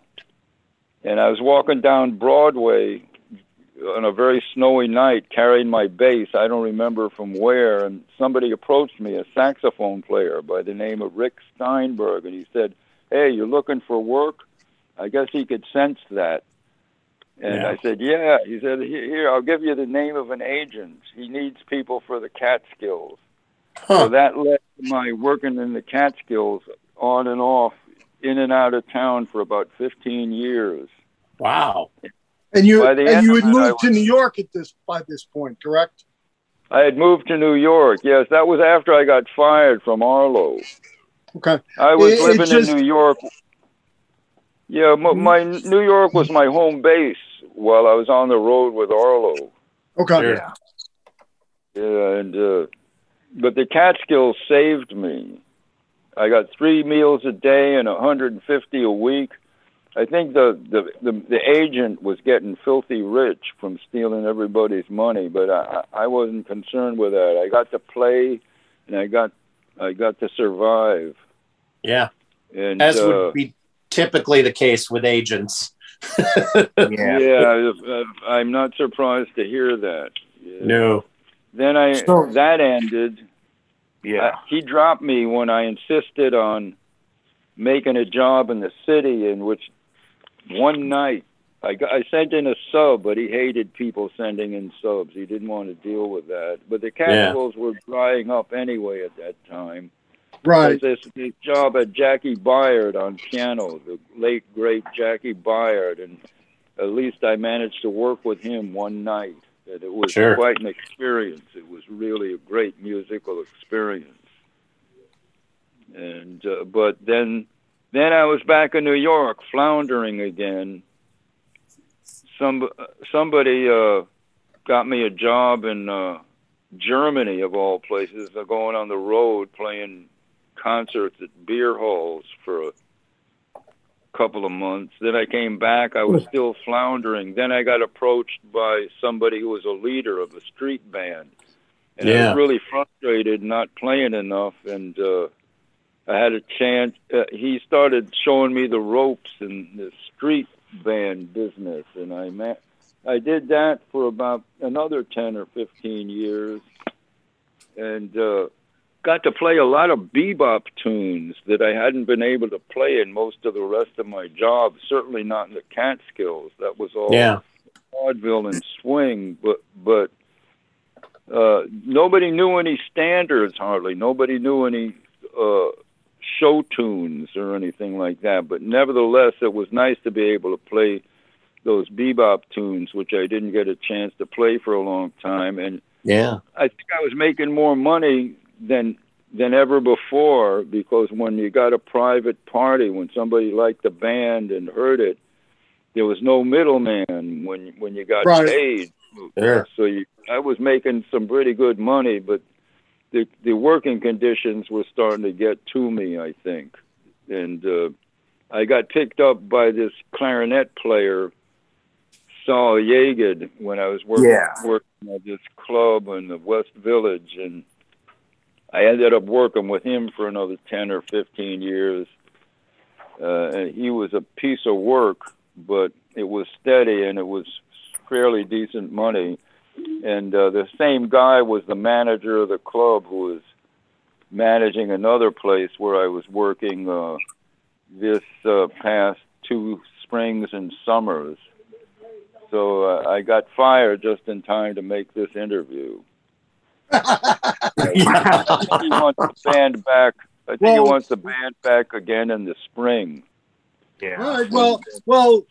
and I was walking down Broadway on a very snowy night, carrying my bass. I don't remember from where, and somebody approached me, a saxophone player by the name of Rick Steinberg, and he said, "Hey, you're looking for work?" I guess he could sense that. And Yeah. I said, "Yeah." He said, "Here, I'll give you the name of an agent. He needs people for the Catskills." So Huh. that led to my working in the Catskills on and off, in and out of town for about 15 years. Wow. And you By the and end you had it, I moved to New York at this by this point, correct? I had moved to New York. Yes, that was after I got fired from Arlo. Okay. I was It- it living just- in New York. Yeah, my, my New York was my home base while I was on the road with Arlo. Okay. Yeah. Yeah, and uh, but the Catskills saved me. I got three meals a day and 150 a week. I think the, the the the agent was getting filthy rich from stealing everybody's money, but I I wasn't concerned with that. I got to play, and I got I got to survive. Yeah. And As uh, would be typically the case with agents. Yeah. yeah, uh, I'm not surprised to hear that. Yeah. No. Then I So- that ended, Yeah. Uh, he dropped me when I insisted on making a job in the city, in which one night I, got, I sent in a sub, but he hated people sending in subs. He didn't want to deal with that. But the Capitals were drying up anyway at that time. Right. There's this, this job at Jaki Byard on piano, the late great Jaki Byard, and at least I managed to work with him one night. And it was Sure. quite an experience. It was really a great musical experience. And uh, but then then I was back in New York, floundering again. Some somebody uh, got me a job in uh, Germany, of all places, uh, going on the road playing concerts at beer halls for a couple of months. Then I came back. I was still floundering. Then I got approached by somebody who was a leader of a street band, and I was really frustrated not playing enough. And uh, I had a chance. Uh, he started showing me the ropes in the street band business, and I met. I did that for about another ten or fifteen years, and uh, got to play a lot of bebop tunes that I hadn't been able to play in most of the rest of my job. Certainly not in the Catskills. That was all Yeah. vaudeville and swing, but but uh, nobody knew any standards hardly. Nobody knew any uh, show tunes or anything like that. But nevertheless, it was nice to be able to play those bebop tunes, which I didn't get a chance to play for a long time. And Yeah. I think I was making more money than than ever before because when you got a private party, when somebody liked the band and heard it, there was no middleman when when you got Right. paid. Sure. So you, I was making some pretty good money, but the the working conditions were starting to get to me, I think, and uh, I got picked up by this clarinet player, Sol Yaged, when I was working Yeah. working at this club in the West Village, and I ended up working with him for another ten or fifteen years. Uh, and he was a piece of work, but it was steady and it was fairly decent money. And uh, the same guy was the manager of the club who was managing another place where I was working uh, this uh, past two springs and summers. So uh, I got fired just in time to make this interview. I think he wants the band back. I think he wants the band back again in the spring. Yeah. All right. Well, well,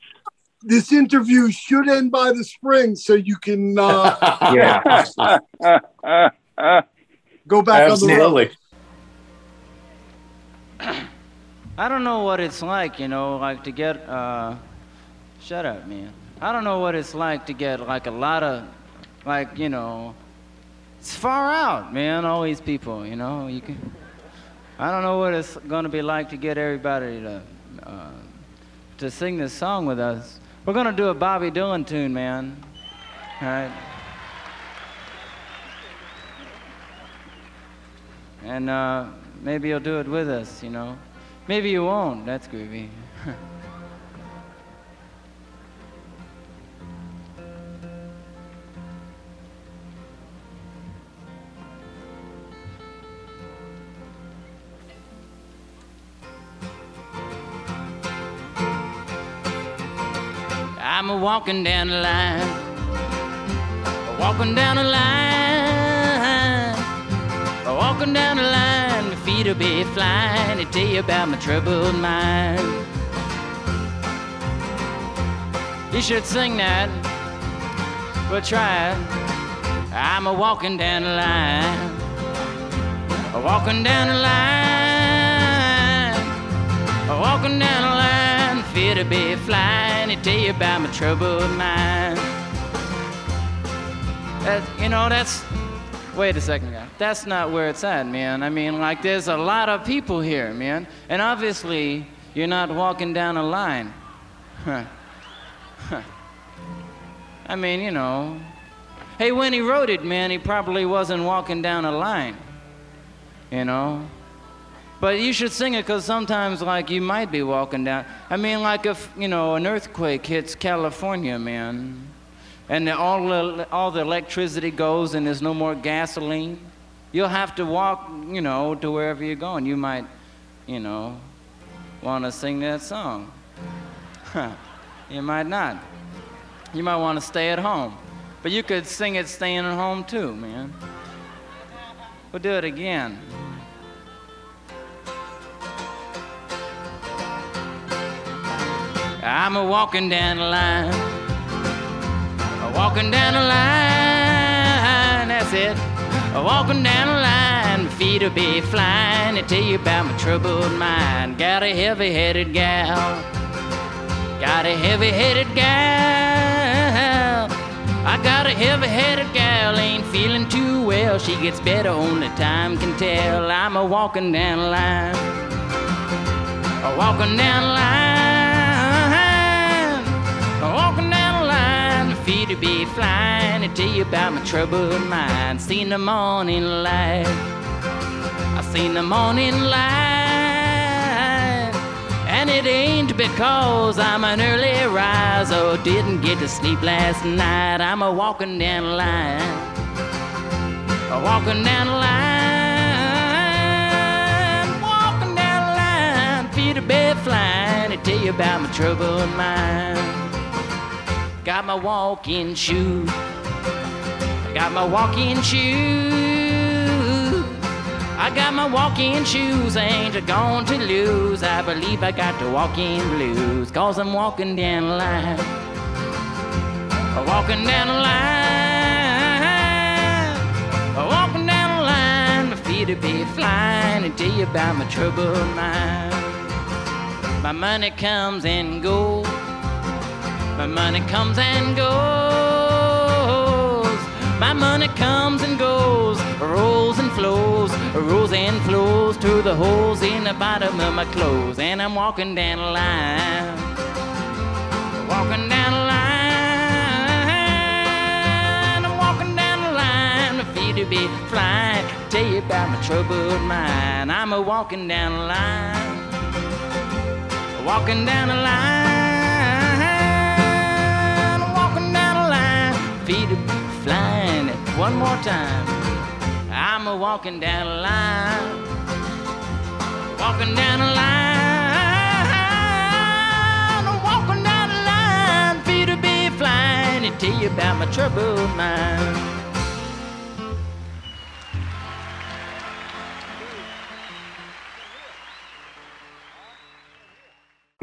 this interview should end by the spring, so you can uh, Yeah. go back on the road. Absolutely. I don't know what it's like, you know, like to get. Uh, shut up, man. I don't know what it's like to get like a lot of, like you know, it's far out, man. All these people, you know, you can. I don't know what it's gonna be like to get everybody to, uh, to sing this song with us. We're gonna do a Bobby Dylan tune, man. All right. And uh, maybe you'll do it with us, you know. Maybe you won't. That's groovy. I'm a walking down the line, walking down the line, walking down the line. My feet will be flying to tell you about my troubled mind. You should sing that. We'll try it. I'm a walking down the line, walking down the line, walking down the line. Fear to be flying to tell you about my troubled mind. That, you know, that's. Wait a second, guy. That's not where it's at, man. I mean, like, there's a lot of people here, man. And obviously, you're not walking down a line. Huh. Huh. I mean, you know. Hey, when he wrote it, man, he probably wasn't walking down a line. You know? But you should sing it because sometimes, like, you might be walking down. I mean, like, if, you know, an earthquake hits California, man, and all, the, all the electricity goes and there's no more gasoline, you'll have to walk, you know, to wherever you're going. You might, you know, want to sing that song. you might not. You might want to stay at home. But you could sing it staying at home too, man. We'll do it again. I'm a walking down the line. A walking down the line, that's it. A walking down the line, my feet will be flying to tell you about my troubled mind. Got a heavy headed gal. Got a heavy headed gal. I got a heavy headed gal, ain't feeling too well. She gets better, only time can tell. I'm a walking down the line. A walking down the line. Walking down the line. My feet will be flying to tell you about my troubled mind. Seen the morning light. I seen the morning light. And it ain't because I'm an early riser didn't get to sleep last night. I'm a walking down the line. A walking down the line. Walking down the line. Feet a bed flying to tell you about my troubled mind. Got my walking shoes. I got my walking shoes. I got my walking shoes, ain't going to lose. I believe I got the walking blues, cause I'm walking down the line. I'm walking down the line. I'm walking down the line, my feet will be flying and tell you about my troubled mind. My money comes and goes. My money comes and goes. My money comes and goes, rolls and flows, rolls and flows through the holes in the bottom of my clothes. And I'm walking down the line, walking down the line. I'm walking down the line, my feet will be flying. Tell you about my troubled mind. I'm a walking down the line, walking down the line, Feet be flying. One more time. I'm a walking down the line, walking down the line, walking down the line. Feet will be flying and tell you about my troubled mind.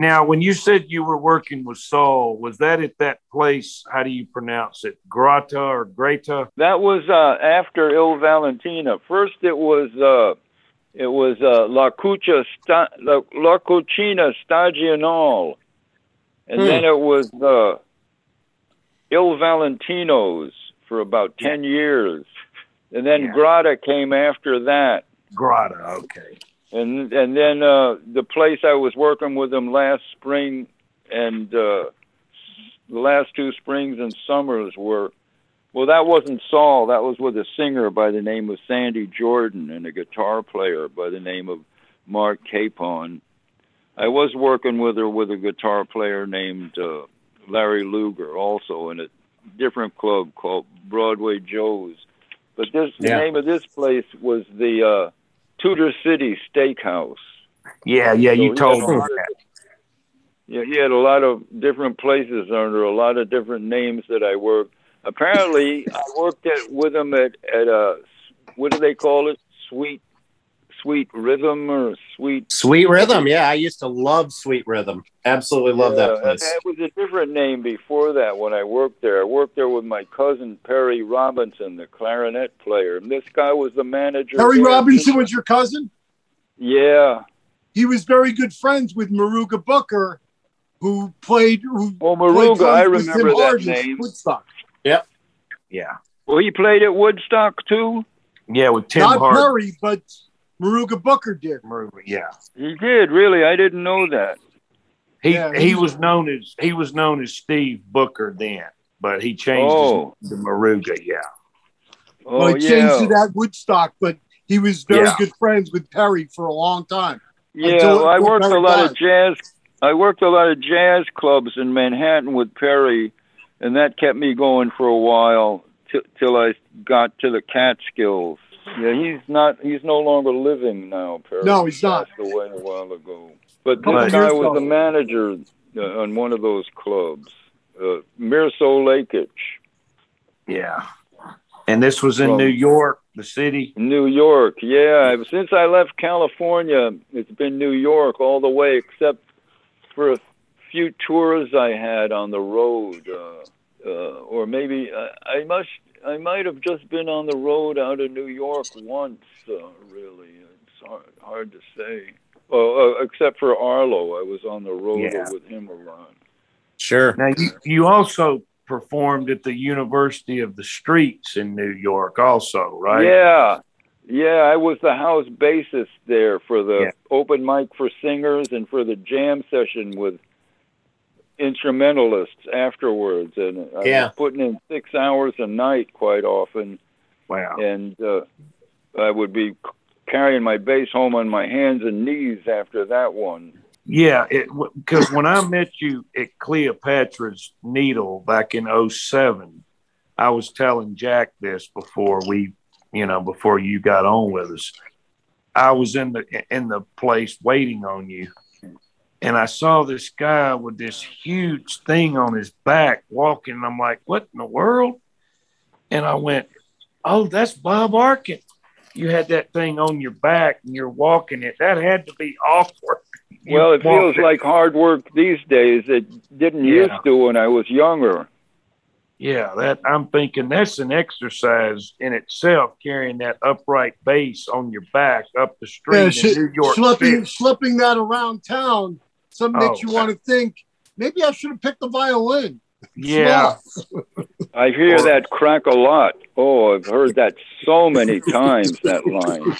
Now, when you said you were working with Sol, was that at that place? How do you pronounce it? Grata or Greta? That was uh, after Il Valentina. First, it was uh, it was uh, La Cuccia Sta- La, La Cucina Stagionale, and Hmm. then it was uh, Il Valentino's for about ten years, and then Yeah. Grata came after that. Grata, okay. And and then uh, the place I was working with them last spring and uh, the last two springs and summers were well that wasn't Sol that was with a singer by the name of Sandy Jordan and a guitar player by the name of Mark Capon. I was working with her with a guitar player named uh, Larry Luger also in a different club called Broadway Joe's. But this the name of this place was the uh, Tudor City Steakhouse. Yeah, yeah, you So, told me that. Yeah, he had a lot of different places under a lot of different names that I worked. Apparently, I worked at with him at at a what do they call it? Sweet, sweet rhythm or sweet. Sweet Rhythm. Yeah, I used to love Sweet Rhythm. Absolutely love Yeah, that place. It was a different name before that when I worked there. I worked there with my cousin Perry Robinson, the clarinet player. And this guy was the manager. Perry. Robinson was your cousin? Yeah. He was very good friends with Muruga Booker, who played. Who Oh, played Muruga, I remember Tim that Hardin name. Woodstock. Yeah. Yeah. Well, he played at Woodstock too. Yeah, with Tim Not Hart. Perry, but Muruga Booker did. Muruga, yeah. He did really. I didn't know that. He Yeah, he he- was known as he was known as Steve Booker then, but he changed Oh. his to Muruga. Yeah. Oh well, he yeah. changed it at Woodstock, but he was very Yeah. good friends with Perry for a long time. Yeah, until- well, I until worked a lot died. of jazz. I worked a lot of jazz clubs in Manhattan with Perry, and that kept me going for a while t- till I got to the Catskills. Yeah, he's not. He's no longer living now. Perry. No, he's not. Passed away a while ago. But Couple this guy years was ago. a manager uh, on one of those clubs, uh, Mirso Lakic, Yeah. And this was in Well- New York, the city. New York. Yeah, since I left California, it's been New York all the way, except for a few tours I had on the road, uh, uh, or maybe I, I must. I might have just been on the road out of New York once. Uh, really, it's hard, hard to say. Oh, uh, except for Arlo, I was on the road Yeah. with him a lot. Sure. Now you, you also performed at the University of the Streets in New York, also, right? Yeah. Yeah, I was the house bassist there for the Yeah. open mic for singers and for the jam session with instrumentalists afterwards. And I Yeah. was putting in six hours a night quite often. Wow. And uh, I would be carrying my bass home on my hands and knees after that one. Yeah, because when I met you at Cleopatra's Needle back in 07, I was telling Jack this before we, you know, before you got on with us. I was in the in the place waiting on you, and I saw this guy with this huge thing on his back walking. And I'm like, what in the world? And I went, oh, that's Bob Arkin. You had that thing on your back and you're walking it. That had to be awkward. You Well, it feels walked like hard work these days. It didn't Yeah. used to when I was younger. Yeah, that I'm thinking that's an exercise in itself, carrying that upright bass on your back up the street Yeah, in sh- New York slipping, City. slipping that around town. Some makes Oh, you want to think maybe I should have picked the violin. Yeah, I hear that crack a lot. Oh, I've heard that so many times, that line.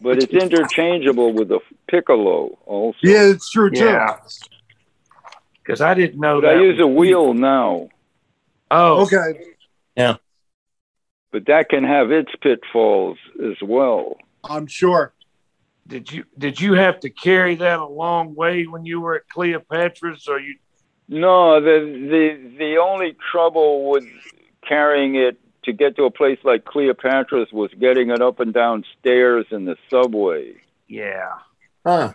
But it's interchangeable with the piccolo also. Yeah, it's true too. yeah. Because I didn't know But that. I use a wheel now. Oh, Okay, Yeah. But that can have its pitfalls as well. I'm sure. Did you did you have to carry that a long way when you were at Cleopatra's, or you? No, the the the only trouble with carrying it to get to a place like Cleopatra's was getting it up and down stairs in the subway. Yeah, Huh.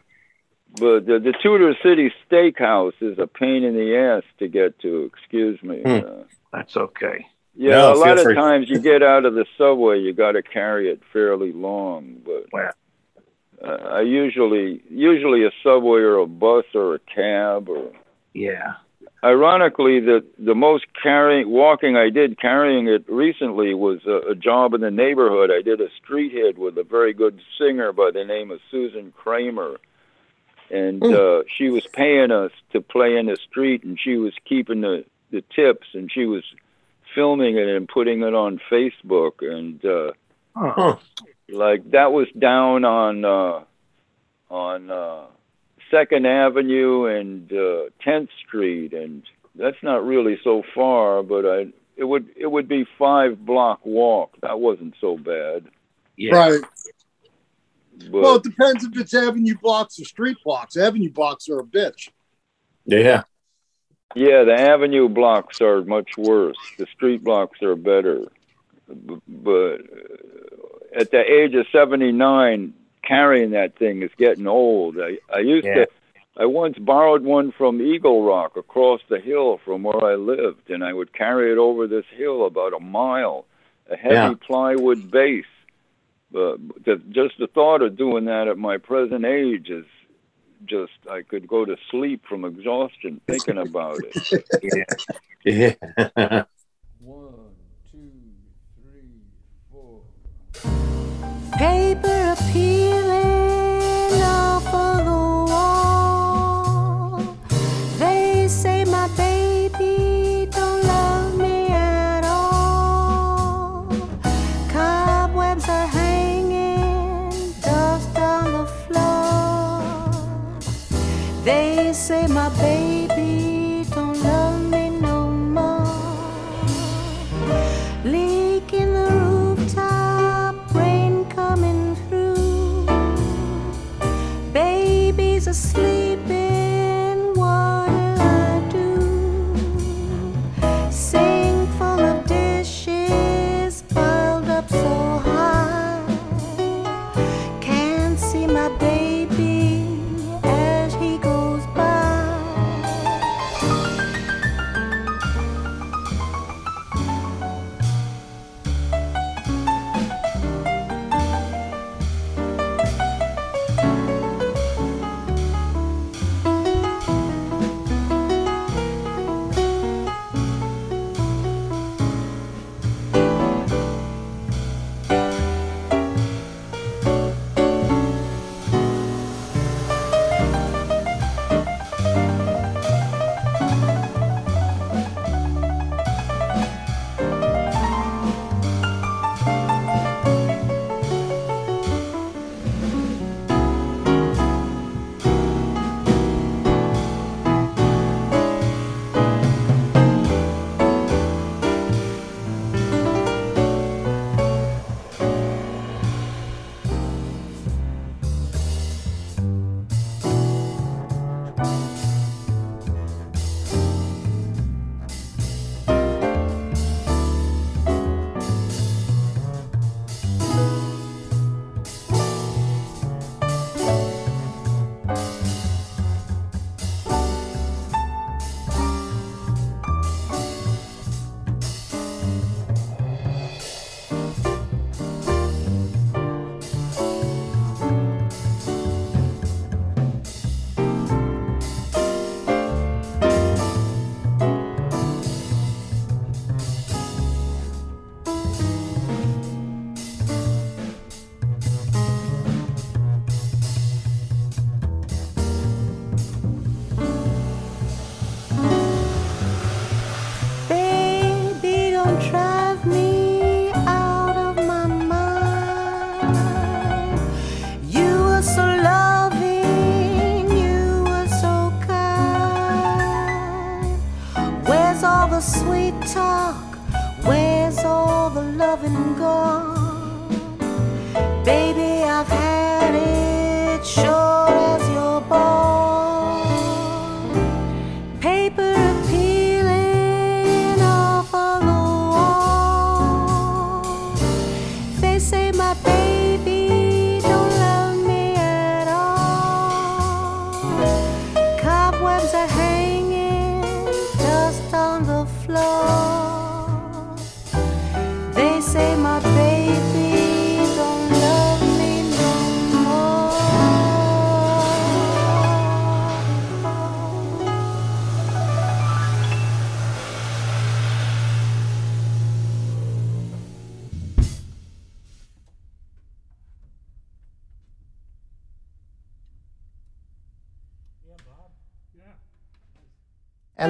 But the, the Tudor City Steakhouse is a pain in the ass to get to. Excuse me. Hmm. Uh, that's okay. yeah, No, a lot of free. times you get out of the subway, you got to carry it fairly long. But Wow. Uh, I usually usually a subway or a bus or a cab or. Yeah, Ironically, the the most carrying walking I did carrying it recently was a, a job in the neighborhood. I did a street hit with a very good singer by the name of Susan Kramer, and Hmm. uh, she was paying us to play in the street, and she was keeping the the tips, and she was filming it and putting it on Facebook, and uh, Huh. Huh. like that was down on uh, on uh, Second Avenue and uh, Tenth Street, and that's not really so far, but I it would it would be five block walk. That wasn't so bad. yeah. Right. But Well, it depends if it's avenue blocks or street blocks. Avenue blocks are a bitch. Yeah. yeah, the avenue blocks are much worse. The street blocks are better. B- But uh, at the age of seventy nine, carrying that thing is getting old. I I used Yeah. to. I once borrowed one from Eagle Rock across the hill from where I lived, and I would carry it over this hill about a mile, a heavy Yeah. plywood bass. But the, just the thought of doing that at my present age is just I could go to sleep from exhaustion thinking about it. Yeah. One, two, Paper peeling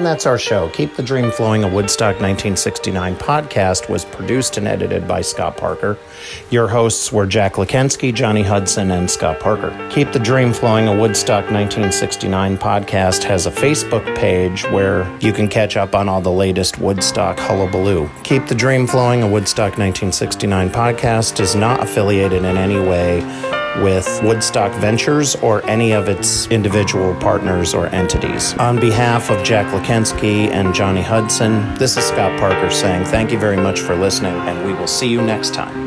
that's our show. Keep the Dream Flowing, a Woodstock 1969 podcast, was produced and edited by Scott Parker. Your hosts were Jack Lakensky, Johnny Hudson, and Scott Parker. Keep the Dream Flowing, a Woodstock 1969 podcast has a Facebook page where you can catch up on all the latest Woodstock hullabaloo. Keep the Dream Flowing, a Woodstock 1969 podcast is not affiliated in any way with Woodstock Ventures or any of its individual partners or entities. On behalf of Jack Lakensky and Johnny Hudson, this is Scott Parker saying thank you very much for listening, and we will see you next time.